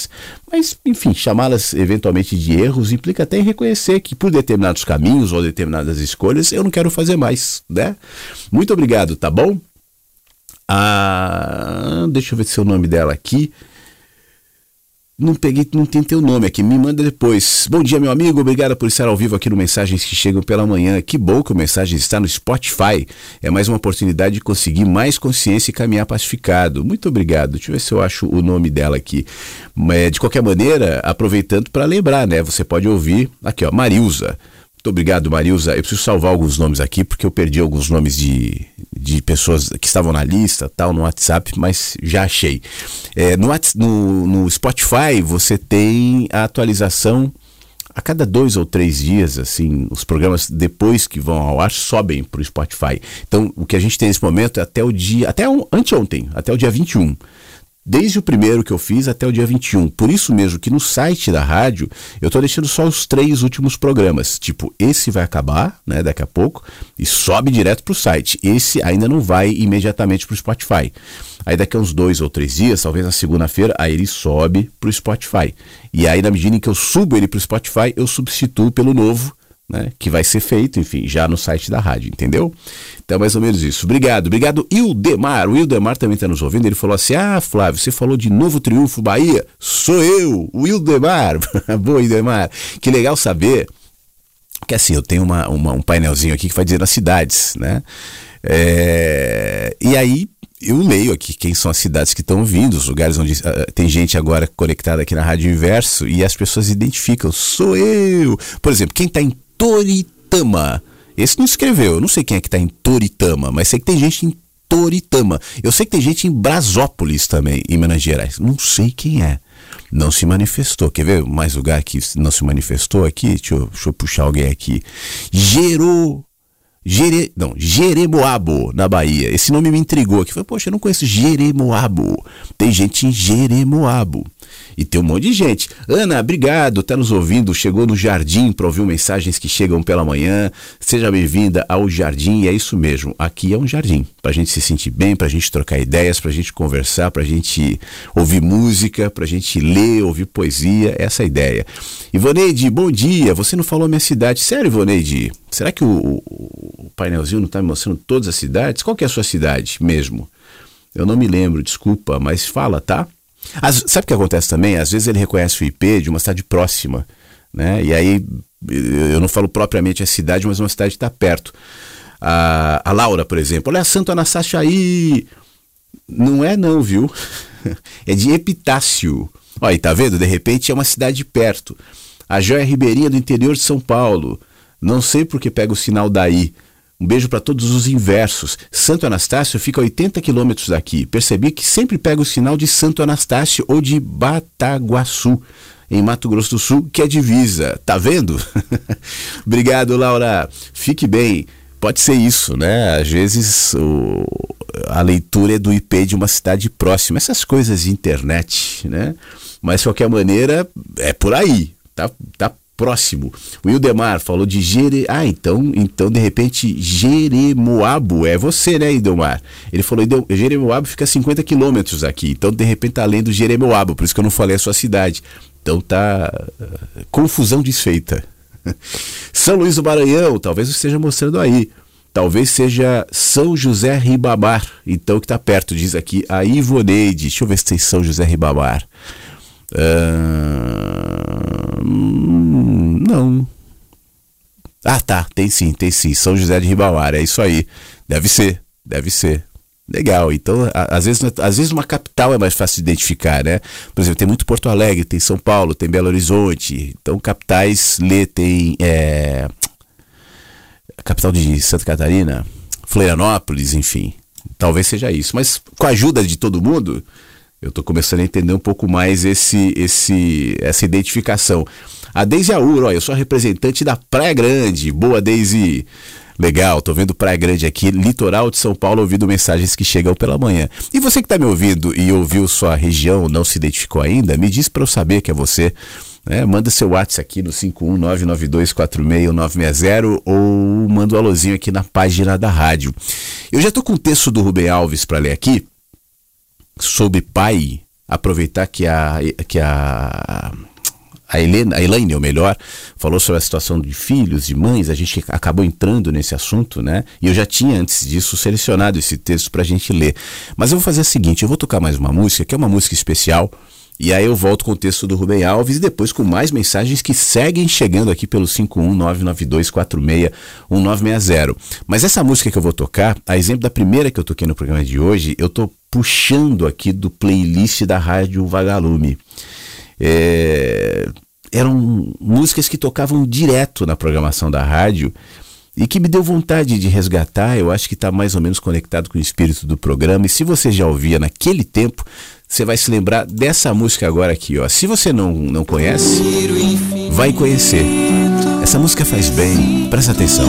Mas, enfim, chamá-las eventualmente de erros implica até em reconhecer que por determinados caminhos ou determinadas escolhas eu não quero fazer mais, né? Muito obrigado, tá bom? Ah, deixa eu ver se é o nome dela aqui. Não peguei, não tem teu nome aqui, me manda depois. Bom dia, meu amigo, obrigado por estar ao vivo aqui no Mensagens que Chegam pela Manhã. Que bom que o Mensagens está no Spotify. É mais uma oportunidade de conseguir mais consciência e caminhar pacificado. Muito obrigado. Deixa eu ver se eu acho o nome dela aqui. De qualquer maneira, aproveitando para lembrar, né? Você pode ouvir aqui, ó, Marilza. Muito obrigado, Marilza. Eu preciso salvar alguns nomes aqui, porque eu perdi alguns nomes de, de pessoas que estavam na lista, tal, no WhatsApp, mas já achei. É, no, no, no Spotify, você tem a atualização a cada dois ou três dias, assim, os programas depois que vão ao ar sobem para o Spotify. Então, o que a gente tem nesse momento é até o dia, até anteontem, até o dia 21 desde o primeiro que eu fiz até o dia 21. Por isso mesmo que no site da rádio eu estou deixando só os três últimos programas. Tipo, esse vai acabar, né, daqui a pouco, e sobe direto para o site. Esse ainda não vai imediatamente para o Spotify. Aí daqui a uns dois ou três dias, talvez na segunda-feira, aí ele sobe para o Spotify. E aí, na medida em que eu subo ele para o Spotify, eu substituo pelo novo né, que vai ser feito, enfim, já no site da rádio, entendeu? Então, mais ou menos isso. Obrigado, obrigado, Ildemar. O Ildemar também está nos ouvindo. Ele falou assim: Ah, Flávio, você falou de novo triunfo Bahia? Sou eu, o Ildemar. Boa, Ildemar. Que legal saber que assim, eu tenho uma, uma, um painelzinho aqui que vai dizer as cidades, né? É, e aí eu leio aqui quem são as cidades que estão vindo, os lugares onde uh, tem gente agora conectada aqui na Rádio Inverso e as pessoas identificam, sou eu. Por exemplo, quem está em Toritama. Esse não escreveu, eu não sei quem é que está em Toritama, mas sei que tem gente em Toritama. Eu sei que tem gente em Brasópolis também, em Minas Gerais. Não sei quem é. Não se manifestou. Quer ver mais lugar que não se manifestou aqui? Deixa eu, deixa eu puxar alguém aqui. Gerou. Jere, não, Jeremoabo, na Bahia. Esse nome me intrigou aqui. Falei, poxa, eu não conheço Jeremoabo. Tem gente em Jeremoabo. E tem um monte de gente. Ana, obrigado, tá nos ouvindo. Chegou no jardim para ouvir mensagens que chegam pela manhã. Seja bem-vinda ao jardim. E é isso mesmo. Aqui é um jardim. Pra gente se sentir bem, pra gente trocar ideias, pra gente conversar, pra gente ouvir música, pra gente ler, ouvir poesia. Essa é a ideia. Ivoneide, bom dia. Você não falou minha cidade. Sério, Ivoneide? Será que o, o painelzinho não está me mostrando todas as cidades? Qual que é a sua cidade mesmo? Eu não me lembro, desculpa, mas fala, tá? As, sabe o que acontece também? Às vezes ele reconhece o IP de uma cidade próxima, né? E aí eu não falo propriamente a cidade, mas uma cidade está perto. A, a Laura, por exemplo, olha Santo Anastácio aí. Não é não, viu? é de Epitácio. Olha tá vendo? De repente é uma cidade perto. A Joia Ribeirinha do interior de São Paulo. Não sei porque pega o sinal daí. Um beijo para todos os inversos. Santo Anastácio fica a 80 quilômetros daqui. Percebi que sempre pega o sinal de Santo Anastácio ou de Bataguaçu, em Mato Grosso do Sul, que é divisa. Tá vendo? Obrigado, Laura. Fique bem. Pode ser isso, né? Às vezes o, a leitura é do IP de uma cidade próxima. Essas coisas de internet, né? Mas de qualquer maneira, é por aí. Tá, tá próximo. O Ildemar falou de Jere. Ah, então, então de repente Jeremoabo é você, né, Ildemar? Ele falou: Jeremoabo fica a 50 quilômetros aqui. Então, de repente, tá além do Jeremoabo, por isso que eu não falei a sua cidade. Então tá. Uh, confusão desfeita. São Luís do Maranhão, talvez eu esteja mostrando aí. Talvez seja São José Ribamar, então que está perto, diz aqui a Ivoneide. Deixa eu ver se tem São José Ribamar. Uh, não. Ah, tá, tem sim, tem sim. São José de Ribamar, é isso aí. Deve ser, deve ser. Legal, então às vezes, às vezes uma capital é mais fácil de identificar, né? Por exemplo, tem muito Porto Alegre, tem São Paulo, tem Belo Horizonte. Então, capitais, lê, tem é, capital de Santa Catarina, Florianópolis, enfim. Talvez seja isso. Mas com a ajuda de todo mundo, eu estou começando a entender um pouco mais esse, esse, essa identificação. A Deise Auro, eu sou a representante da Praia Grande. Boa, Deise. Legal, tô vendo Praia Grande aqui, litoral de São Paulo, ouvindo mensagens que chegam pela manhã. E você que está me ouvindo e ouviu sua região, não se identificou ainda, me diz para eu saber que é você. É, manda seu WhatsApp aqui no 51992461960 ou manda um alôzinho aqui na página da rádio. Eu já estou com o texto do Rubem Alves para ler aqui sobre pai. Aproveitar que a, que a a Helena, a Elaine, ou melhor, falou sobre a situação de filhos, de mães, a gente acabou entrando nesse assunto, né? E eu já tinha antes disso selecionado esse texto para a gente ler. Mas eu vou fazer o seguinte: eu vou tocar mais uma música, que é uma música especial e aí eu volto com o texto do Rubem Alves e depois com mais mensagens que seguem chegando aqui pelo 51992461960. Mas essa música que eu vou tocar, a exemplo da primeira que eu toquei no programa de hoje, eu tô puxando aqui do playlist da Rádio Vagalume. É... Eram músicas que tocavam direto na programação da rádio e que me deu vontade de resgatar. Eu acho que está mais ou menos conectado com o espírito do programa. E se você já ouvia naquele tempo, você vai se lembrar dessa música agora aqui, ó. Se você não, não conhece, vai conhecer. Essa música faz bem, presta atenção.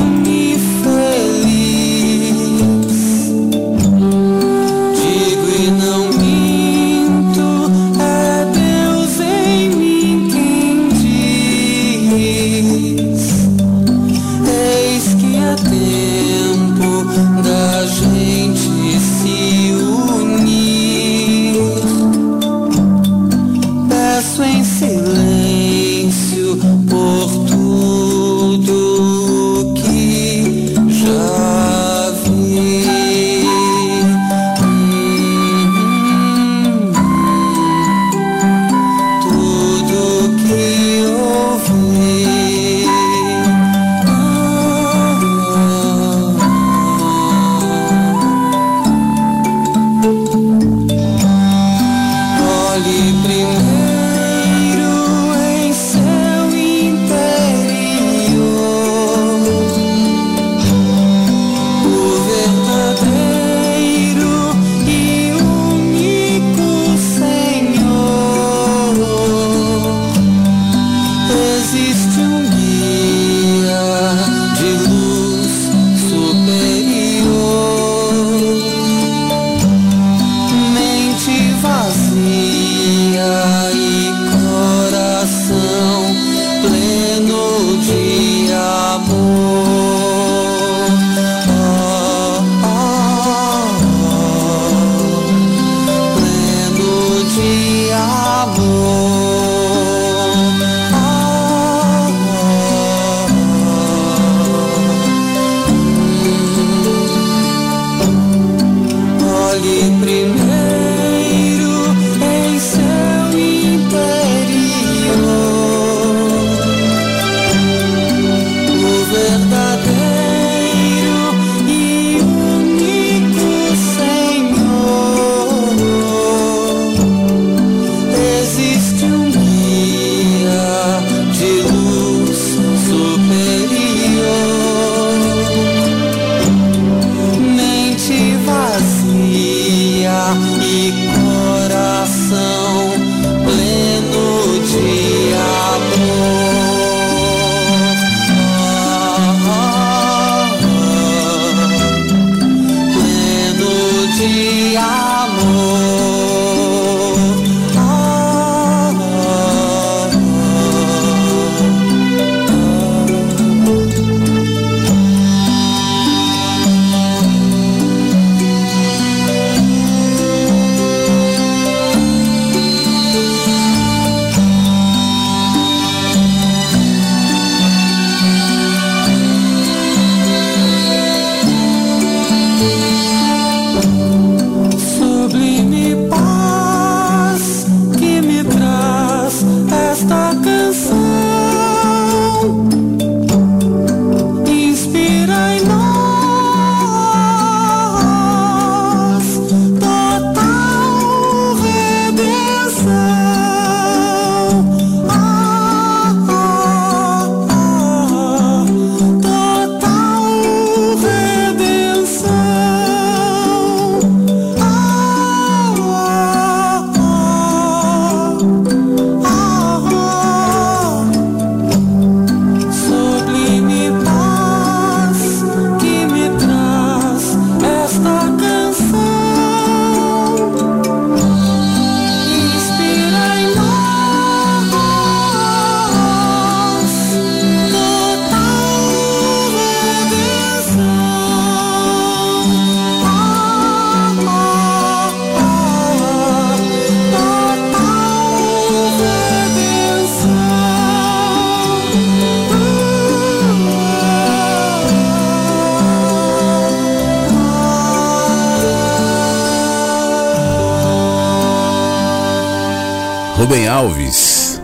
Alves,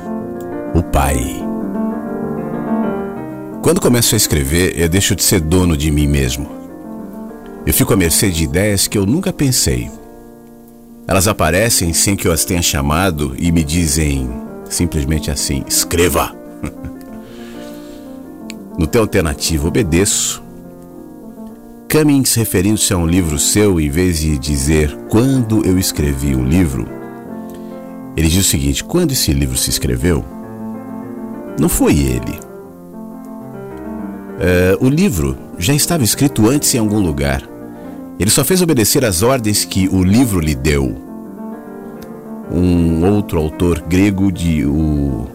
o pai. Quando começo a escrever, eu deixo de ser dono de mim mesmo. Eu fico à mercê de ideias que eu nunca pensei. Elas aparecem sem que eu as tenha chamado e me dizem simplesmente assim: escreva. no teu alternativo, obedeço. Cummings, referindo-se a um livro seu, em vez de dizer quando eu escrevi um livro, ele diz o seguinte: quando esse livro se escreveu, não foi ele. É, o livro já estava escrito antes em algum lugar. Ele só fez obedecer às ordens que o livro lhe deu. Um outro autor grego de, o,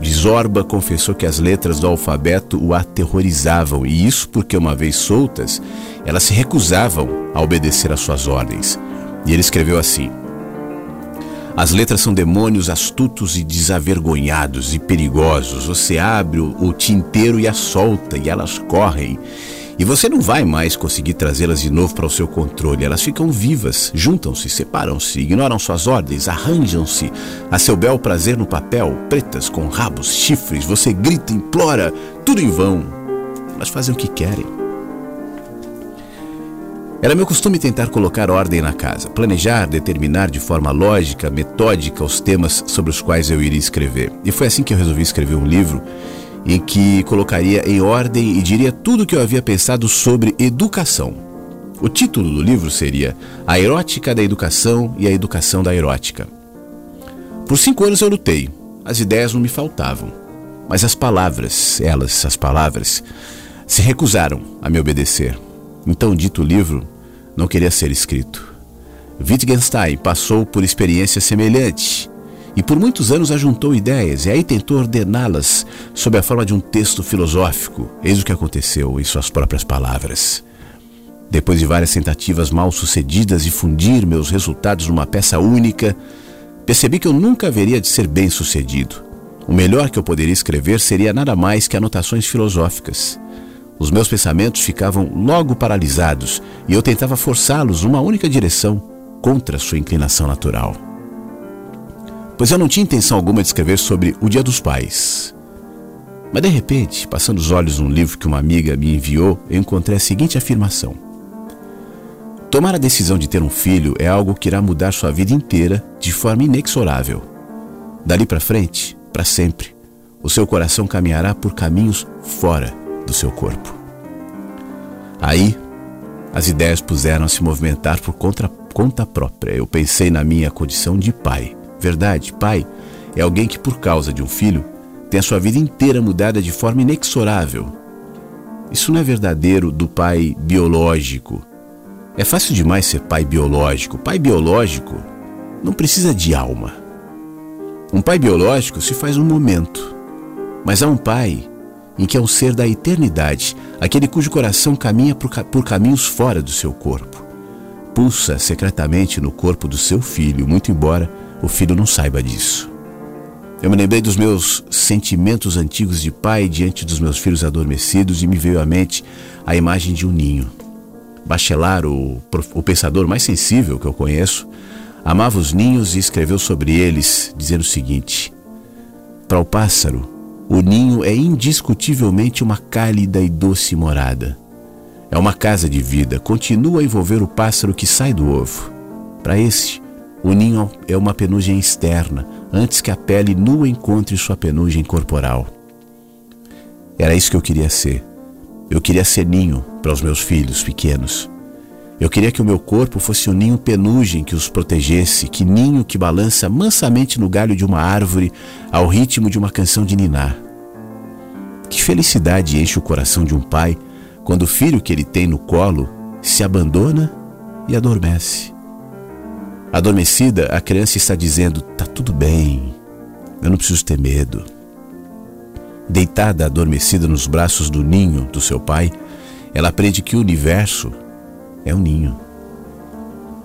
de Zorba confessou que as letras do alfabeto o aterrorizavam, e isso porque, uma vez soltas, elas se recusavam a obedecer às suas ordens. E ele escreveu assim: as letras são demônios astutos e desavergonhados e perigosos. Você abre o tinteiro e as solta e elas correm. E você não vai mais conseguir trazê-las de novo para o seu controle. Elas ficam vivas, juntam-se, separam-se, ignoram suas ordens, arranjam-se a seu bel prazer no papel, pretas com rabos, chifres. Você grita, implora, tudo em vão. Elas fazem o que querem. Era meu costume tentar colocar ordem na casa, planejar, determinar de forma lógica, metódica os temas sobre os quais eu iria escrever. E foi assim que eu resolvi escrever um livro em que colocaria em ordem e diria tudo o que eu havia pensado sobre educação. O título do livro seria A Erótica da Educação e a Educação da Erótica. Por cinco anos eu lutei, as ideias não me faltavam, mas as palavras, elas, as palavras, se recusaram a me obedecer. Então, dito livro não queria ser escrito. Wittgenstein passou por experiência semelhante e por muitos anos ajuntou ideias e aí tentou ordená-las sob a forma de um texto filosófico. Eis o que aconteceu em suas próprias palavras. Depois de várias tentativas mal sucedidas de fundir meus resultados numa peça única, percebi que eu nunca haveria de ser bem sucedido. O melhor que eu poderia escrever seria nada mais que anotações filosóficas. Os meus pensamentos ficavam logo paralisados e eu tentava forçá-los numa única direção, contra sua inclinação natural. Pois eu não tinha intenção alguma de escrever sobre o Dia dos Pais. Mas de repente, passando os olhos num livro que uma amiga me enviou, eu encontrei a seguinte afirmação: Tomar a decisão de ter um filho é algo que irá mudar sua vida inteira de forma inexorável. Dali para frente, para sempre, o seu coração caminhará por caminhos fora do seu corpo. Aí, as ideias puseram a se movimentar por conta, própria. Eu pensei na minha condição de pai. Verdade, pai é alguém que, por causa de um filho, tem a sua vida inteira mudada de forma inexorável. Isso não é verdadeiro do pai biológico. É fácil demais ser pai biológico. Pai biológico não precisa de alma. Um pai biológico se faz um momento. Mas há um pai em que é o ser da eternidade, aquele cujo coração caminha por caminhos fora do seu corpo. Pulsa secretamente no corpo do seu filho, muito embora o filho não saiba disso. Eu me lembrei dos meus sentimentos antigos de pai diante dos meus filhos adormecidos e me veio à mente a imagem de um ninho. Bachelard, o, o pensador mais sensível que eu conheço, amava os ninhos e escreveu sobre eles, dizendo o seguinte: Para o pássaro, o ninho é indiscutivelmente uma cálida e doce morada. É uma casa de vida, continua a envolver o pássaro que sai do ovo. Para este, o ninho é uma penugem externa, antes que a pele nua encontre sua penugem corporal. Era isso que eu queria ser. Eu queria ser ninho para os meus filhos pequenos. Eu queria que o meu corpo fosse um ninho penugem que os protegesse, que ninho que balança mansamente no galho de uma árvore ao ritmo de uma canção de ninar. Que felicidade enche o coração de um pai quando o filho que ele tem no colo se abandona e adormece. Adormecida, a criança está dizendo: tá tudo bem, eu não preciso ter medo. Deitada adormecida nos braços do ninho do seu pai, ela aprende que o universo é um ninho.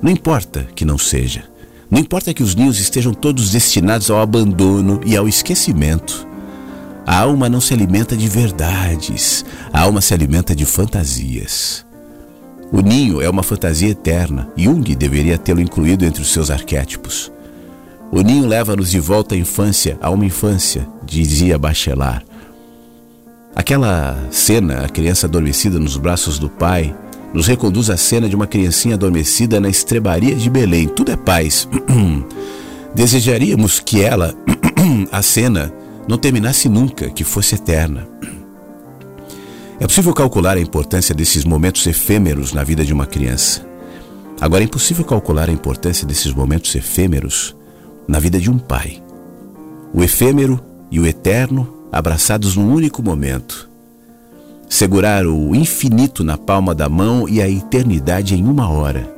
Não importa que não seja, não importa que os ninhos estejam todos destinados ao abandono e ao esquecimento. A alma não se alimenta de verdades, a alma se alimenta de fantasias. O ninho é uma fantasia eterna. Jung deveria tê-lo incluído entre os seus arquétipos. O ninho leva-nos de volta à infância, a uma infância, dizia Bachelard. Aquela cena, a criança adormecida nos braços do pai, nos reconduz à cena de uma criancinha adormecida na estrebaria de Belém. Tudo é paz. Desejaríamos que ela, a cena, não terminasse nunca, que fosse eterna. É possível calcular a importância desses momentos efêmeros na vida de uma criança. Agora, é impossível calcular a importância desses momentos efêmeros na vida de um pai. O efêmero e o eterno abraçados num único momento. Segurar o infinito na palma da mão e a eternidade em uma hora.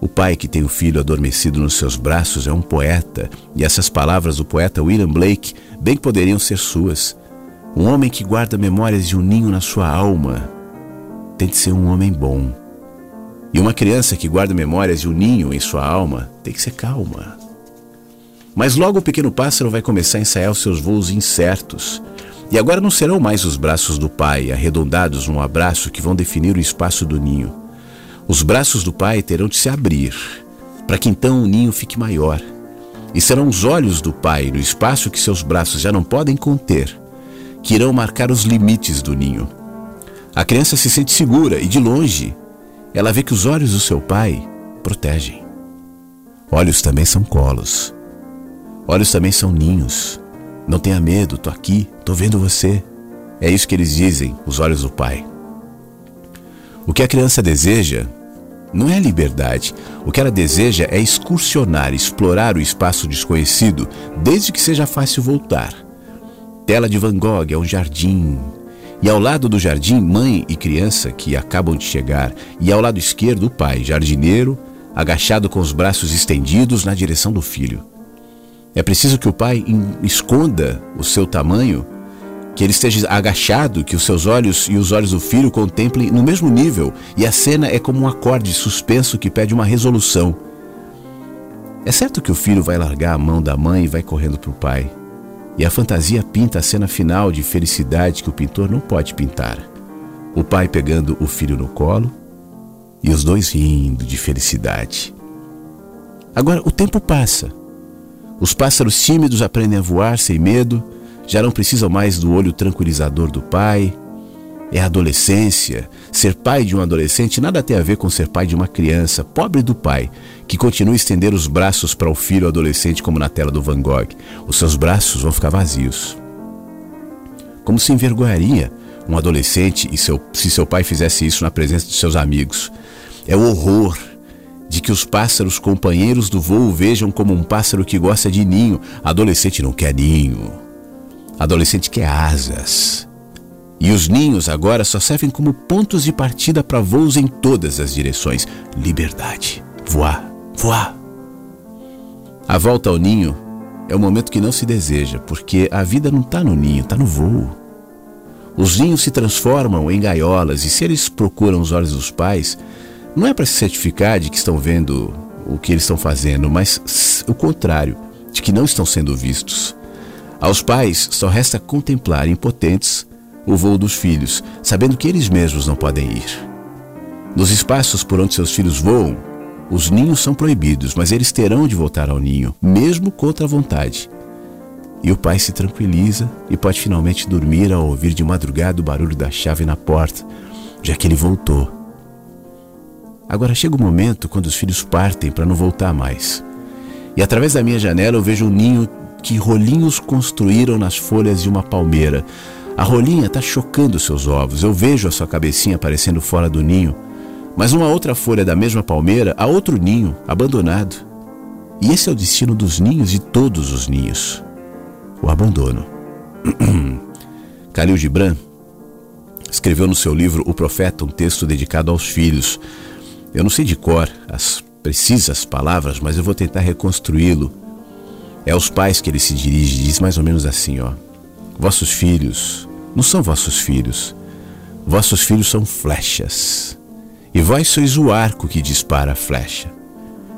O pai que tem o filho adormecido nos seus braços é um poeta, e essas palavras do poeta William Blake bem poderiam ser suas. Um homem que guarda memórias de um ninho na sua alma tem de ser um homem bom. E uma criança que guarda memórias de um ninho em sua alma tem que ser calma. Mas logo o pequeno pássaro vai começar a ensaiar os seus voos incertos. E agora não serão mais os braços do pai, arredondados num abraço, que vão definir o espaço do ninho. Os braços do pai terão de se abrir, para que então o ninho fique maior. E serão os olhos do pai, no espaço que seus braços já não podem conter, que irão marcar os limites do ninho. A criança se sente segura e, de longe, ela vê que os olhos do seu pai protegem. Olhos também são colos. Olhos também são ninhos. Não tenha medo, tô aqui, tô vendo você. É isso que eles dizem, os olhos do Pai. O que a criança deseja não é liberdade. O que ela deseja é excursionar, explorar o espaço desconhecido, desde que seja fácil voltar. Tela de Van Gogh é um jardim. E ao lado do jardim, mãe e criança que acabam de chegar. E ao lado esquerdo, o pai, jardineiro, agachado com os braços estendidos na direção do filho. É preciso que o pai esconda o seu tamanho, que ele esteja agachado, que os seus olhos e os olhos do filho contemplem no mesmo nível, e a cena é como um acorde suspenso que pede uma resolução. É certo que o filho vai largar a mão da mãe e vai correndo para o pai. E a fantasia pinta a cena final de felicidade que o pintor não pode pintar. O pai pegando o filho no colo e os dois rindo de felicidade. Agora o tempo passa os pássaros tímidos aprendem a voar sem medo, já não precisam mais do olho tranquilizador do pai. É a adolescência. Ser pai de um adolescente nada tem a ver com ser pai de uma criança, pobre do pai, que continua a estender os braços para o filho adolescente, como na tela do Van Gogh. Os seus braços vão ficar vazios. Como se envergonharia um adolescente e seu, se seu pai fizesse isso na presença de seus amigos. É o horror de que os pássaros companheiros do voo vejam como um pássaro que gosta de ninho. Adolescente não quer ninho. Adolescente quer asas. E os ninhos agora só servem como pontos de partida para voos em todas as direções. Liberdade. Voar, voar. A volta ao ninho é o momento que não se deseja, porque a vida não está no ninho, está no voo. Os ninhos se transformam em gaiolas e se eles procuram os olhos dos pais, não é para se certificar de que estão vendo o que eles estão fazendo, mas o contrário, de que não estão sendo vistos. Aos pais só resta contemplar impotentes o voo dos filhos, sabendo que eles mesmos não podem ir. Nos espaços por onde seus filhos voam, os ninhos são proibidos, mas eles terão de voltar ao ninho, mesmo contra a vontade. E o pai se tranquiliza e pode finalmente dormir ao ouvir de madrugada o barulho da chave na porta, já que ele voltou Agora chega o momento quando os filhos partem para não voltar mais. E através da minha janela eu vejo um ninho que rolinhos construíram nas folhas de uma palmeira. A rolinha está chocando seus ovos. Eu vejo a sua cabecinha aparecendo fora do ninho. Mas uma outra folha da mesma palmeira há outro ninho, abandonado. E esse é o destino dos ninhos e todos os ninhos: o abandono. Khalil Gibran escreveu no seu livro O Profeta um texto dedicado aos filhos. Eu não sei de cor as precisas palavras, mas eu vou tentar reconstruí-lo. É aos pais que ele se dirige, diz mais ou menos assim, ó: Vossos filhos não são vossos filhos. Vossos filhos são flechas. E vós sois o arco que dispara a flecha.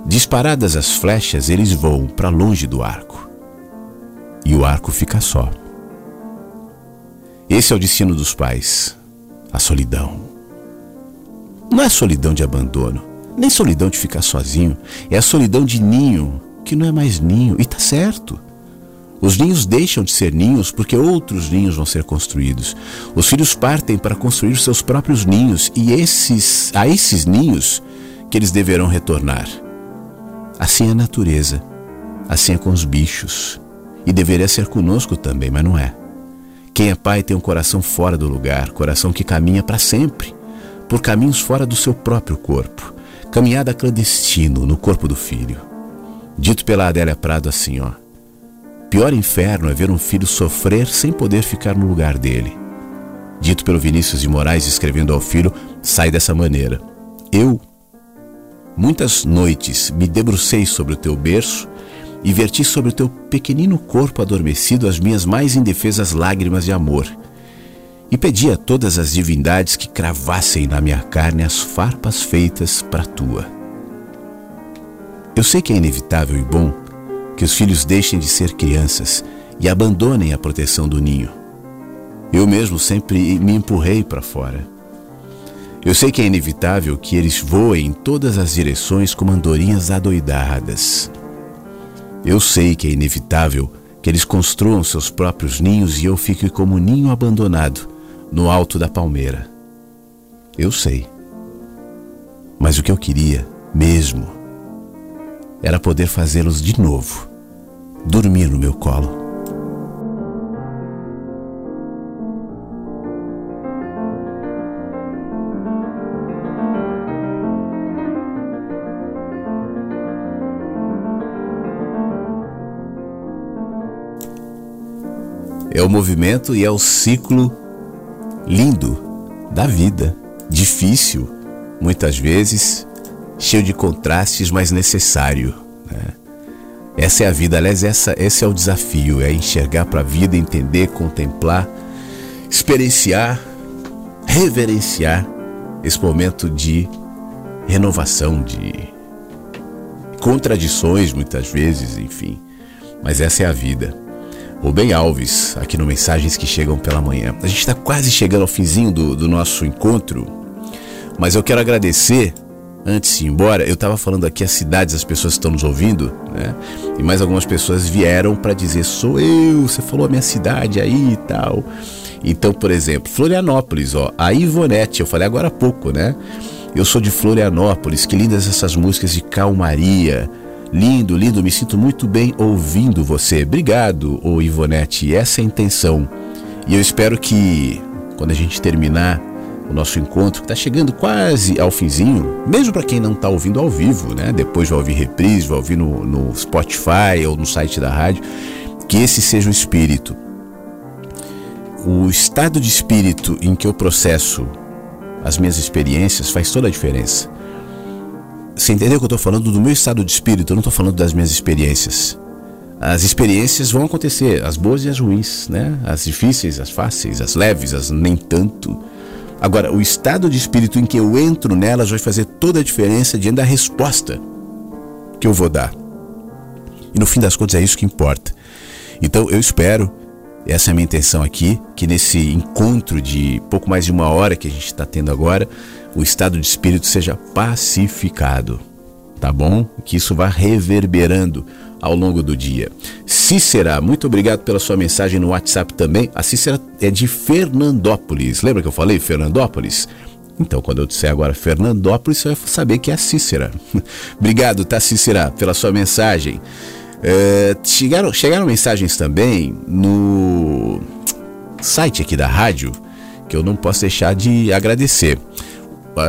Disparadas as flechas, eles voam para longe do arco. E o arco fica só. Esse é o destino dos pais, a solidão. Não é solidão de abandono, nem solidão de ficar sozinho, é a solidão de ninho que não é mais ninho. E tá certo. Os ninhos deixam de ser ninhos porque outros ninhos vão ser construídos. Os filhos partem para construir seus próprios ninhos e esses, a esses ninhos que eles deverão retornar. Assim é a natureza, assim é com os bichos. E deveria ser conosco também, mas não é. Quem é pai tem um coração fora do lugar, coração que caminha para sempre, por caminhos fora do seu próprio corpo, caminhada clandestino no corpo do filho. Dito pela Adélia Prado assim, ó. Pior inferno é ver um filho sofrer sem poder ficar no lugar dele. Dito pelo Vinícius de Moraes escrevendo ao filho, sai dessa maneira. Eu, muitas noites, me debrucei sobre o teu berço e verti sobre o teu pequenino corpo adormecido as minhas mais indefesas lágrimas de amor. E pedi a todas as divindades que cravassem na minha carne as farpas feitas para tua. Eu sei que é inevitável e bom que os filhos deixem de ser crianças e abandonem a proteção do ninho. Eu mesmo sempre me empurrei para fora. Eu sei que é inevitável que eles voem em todas as direções como andorinhas adoidadas. Eu sei que é inevitável que eles construam seus próprios ninhos e eu fique como ninho abandonado no alto da palmeira. Eu sei. Mas o que eu queria, mesmo, era poder fazê-los de novo dormir no meu colo. É o movimento e é o ciclo lindo da vida, difícil, muitas vezes, cheio de contrastes, mas necessário. Né? Essa é a vida, aliás, essa, esse é o desafio: é enxergar para a vida, entender, contemplar, experienciar, reverenciar esse momento de renovação, de contradições, muitas vezes, enfim. Mas essa é a vida. Rubem Alves, aqui no Mensagens que Chegam pela Manhã. A gente está quase chegando ao finzinho do, do nosso encontro, mas eu quero agradecer antes de ir embora, eu estava falando aqui as cidades, as pessoas que estão nos ouvindo, né? E mais algumas pessoas vieram para dizer: sou eu, você falou a minha cidade aí e tal. Então, por exemplo, Florianópolis, ó, a Ivonete, eu falei agora há pouco, né? Eu sou de Florianópolis, que lindas essas músicas de calmaria. Lindo, lindo, me sinto muito bem ouvindo você. Obrigado, ô Ivonete, essa é a intenção. E eu espero que quando a gente terminar o nosso encontro, que está chegando quase ao finzinho, mesmo para quem não está ouvindo ao vivo, né? Depois vai ouvir reprise, vai ouvir no, no Spotify ou no site da rádio, que esse seja o espírito. O estado de espírito em que eu processo as minhas experiências faz toda a diferença. Você entendeu que eu estou falando do meu estado de espírito? Eu não estou falando das minhas experiências. As experiências vão acontecer, as boas e as ruins, né? As difíceis, as fáceis, as leves, as nem tanto. Agora, o estado de espírito em que eu entro nelas vai fazer toda a diferença diante da resposta que eu vou dar. E no fim das contas é isso que importa. Então eu espero, essa é a minha intenção aqui, que nesse encontro de pouco mais de uma hora que a gente está tendo agora, o estado de espírito seja pacificado, tá bom? Que isso vá reverberando ao longo do dia. Cícera, muito obrigado pela sua mensagem no WhatsApp também. A Cícera é de Fernandópolis. Lembra que eu falei Fernandópolis? Então, quando eu disser agora Fernandópolis, você vai saber que é a Cícera. obrigado, tá, Cícera, pela sua mensagem. É, chegaram, chegaram mensagens também no site aqui da rádio que eu não posso deixar de agradecer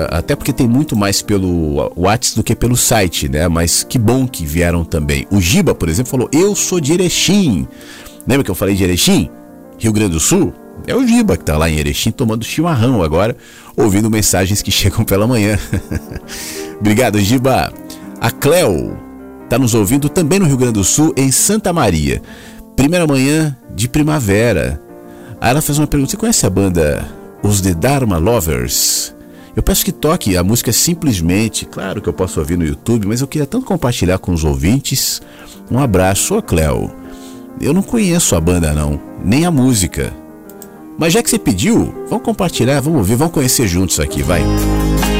até porque tem muito mais pelo WhatsApp do que pelo site, né? Mas que bom que vieram também. O Giba, por exemplo, falou: Eu sou de Erechim. Lembra que eu falei de Erechim? Rio Grande do Sul? É o Giba que tá lá em Erechim tomando chimarrão agora, ouvindo mensagens que chegam pela manhã. Obrigado, Giba. A Cleo tá nos ouvindo também no Rio Grande do Sul, em Santa Maria. Primeira manhã de primavera. Aí ela fez uma pergunta: Você conhece a banda Os The Dharma Lovers? Eu peço que toque a música simplesmente, claro que eu posso ouvir no YouTube, mas eu queria tanto compartilhar com os ouvintes. Um abraço, ô Cleo. Eu não conheço a banda não, nem a música. Mas já que você pediu, vamos compartilhar, vamos ouvir, vamos conhecer juntos aqui, vai. La,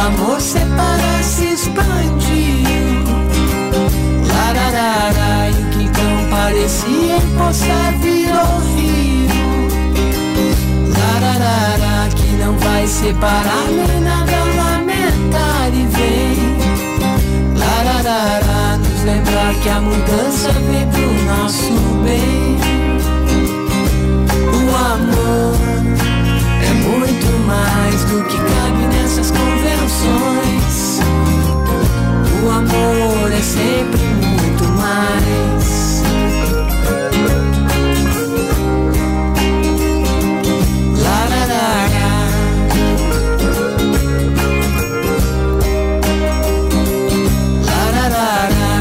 amor separar se expandiu. Lararara, e o que então parecia empoçar virou rio. Lararara, que não vai separar nem nada lamentar e vem. Lararara, nos lembrar que a mudança vem pro nosso bem. Mais do que cabe nessas convenções. O amor é sempre muito mais.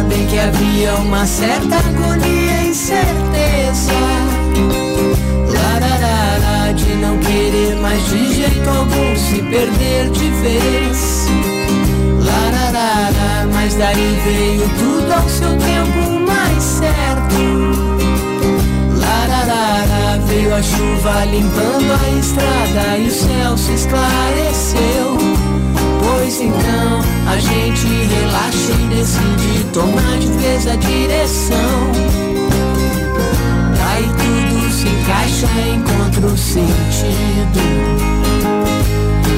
bem que havia uma certa agonia e incerteza. De jeito algum se perder de vez. Lararara, mas daí veio tudo ao seu tempo mais certo. Lararara, veio a chuva limpando a estrada e o céu se esclareceu. Pois então a gente relaxa e decide tomar de vez a direção. Se encaixa, encontra o sentido.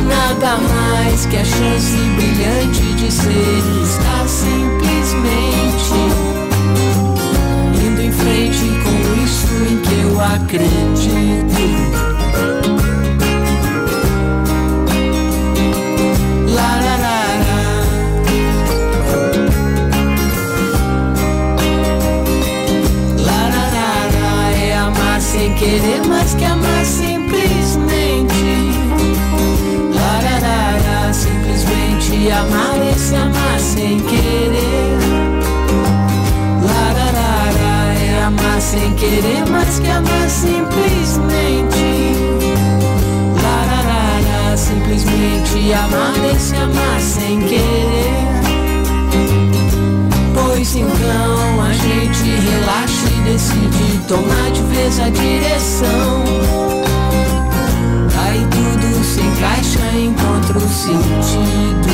Nada mais que a chance brilhante de ser estar simplesmente indo em frente com isso em que eu acredito. Querer mais que amar simplesmente. Lararara, simplesmente amar e se amar sem querer. Lararara, é amar sem querer mais que amar simplesmente. Lararara, simplesmente amar e se amar sem querer. Pois então a gente relaxa e decide tomar de vez a direção. Aí tudo se encaixa, encontra o sentido.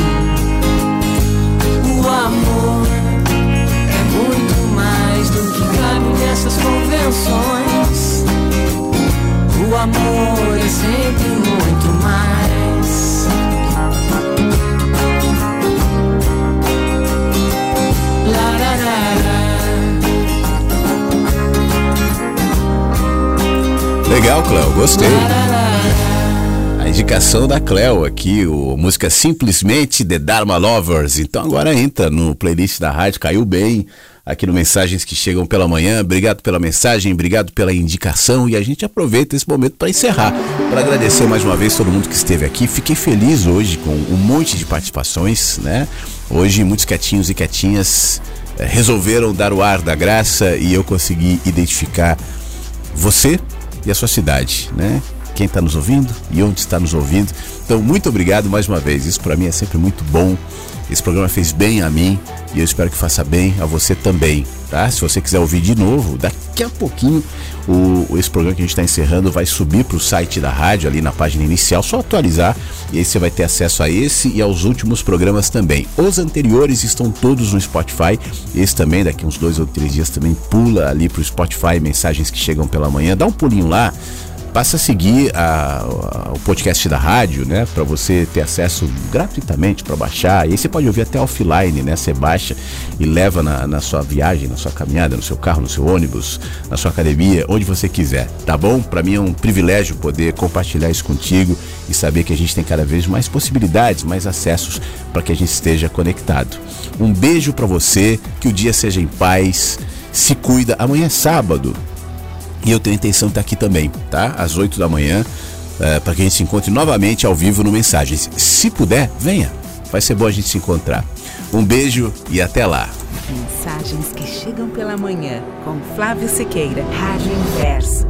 O amor é muito mais do que cabe nessas convenções. O amor é sempre muito mais. Legal, Cléo, gostei. A indicação da Cléo aqui, o música simplesmente The Dharma Lovers. Então agora entra no playlist da rádio, caiu bem aqui no Mensagens que Chegam pela Manhã. Obrigado pela mensagem, obrigado pela indicação e a gente aproveita esse momento para encerrar, para agradecer mais uma vez todo mundo que esteve aqui. Fiquei feliz hoje com um monte de participações, né? Hoje muitos quietinhos e quietinhas eh, resolveram dar o ar da graça e eu consegui identificar você e a sua cidade, né? Quem está nos ouvindo e onde está nos ouvindo. Então, muito obrigado mais uma vez. Isso para mim é sempre muito bom. Esse programa fez bem a mim e eu espero que faça bem a você também, tá? Se você quiser ouvir de novo, daqui a pouquinho o, esse programa que a gente está encerrando vai subir para o site da rádio ali na página inicial, só atualizar e aí você vai ter acesso a esse e aos últimos programas também. Os anteriores estão todos no Spotify, esse também daqui uns dois ou três dias também pula ali para o Spotify, mensagens que chegam pela manhã, dá um pulinho lá passa a seguir a, a, o podcast da rádio, né? Para você ter acesso gratuitamente para baixar. E aí você pode ouvir até offline, né? Você baixa e leva na, na, sua viagem, na sua caminhada, no seu carro, no seu ônibus, na sua academia, onde você quiser, tá bom? Para mim é um privilégio poder compartilhar isso contigo e saber que a gente tem cada vez mais possibilidades, mais acessos para que a gente esteja conectado. Um beijo para você, que o dia seja em paz. Se cuida. Amanhã é sábado. E eu tenho a intenção de estar aqui também, tá? Às 8 da manhã, é, para que a gente se encontre novamente ao vivo no Mensagens. Se puder, venha. Vai ser bom a gente se encontrar. Um beijo e até lá. Mensagens que chegam pela manhã com Flávio Sequeira, Rádio Inverso.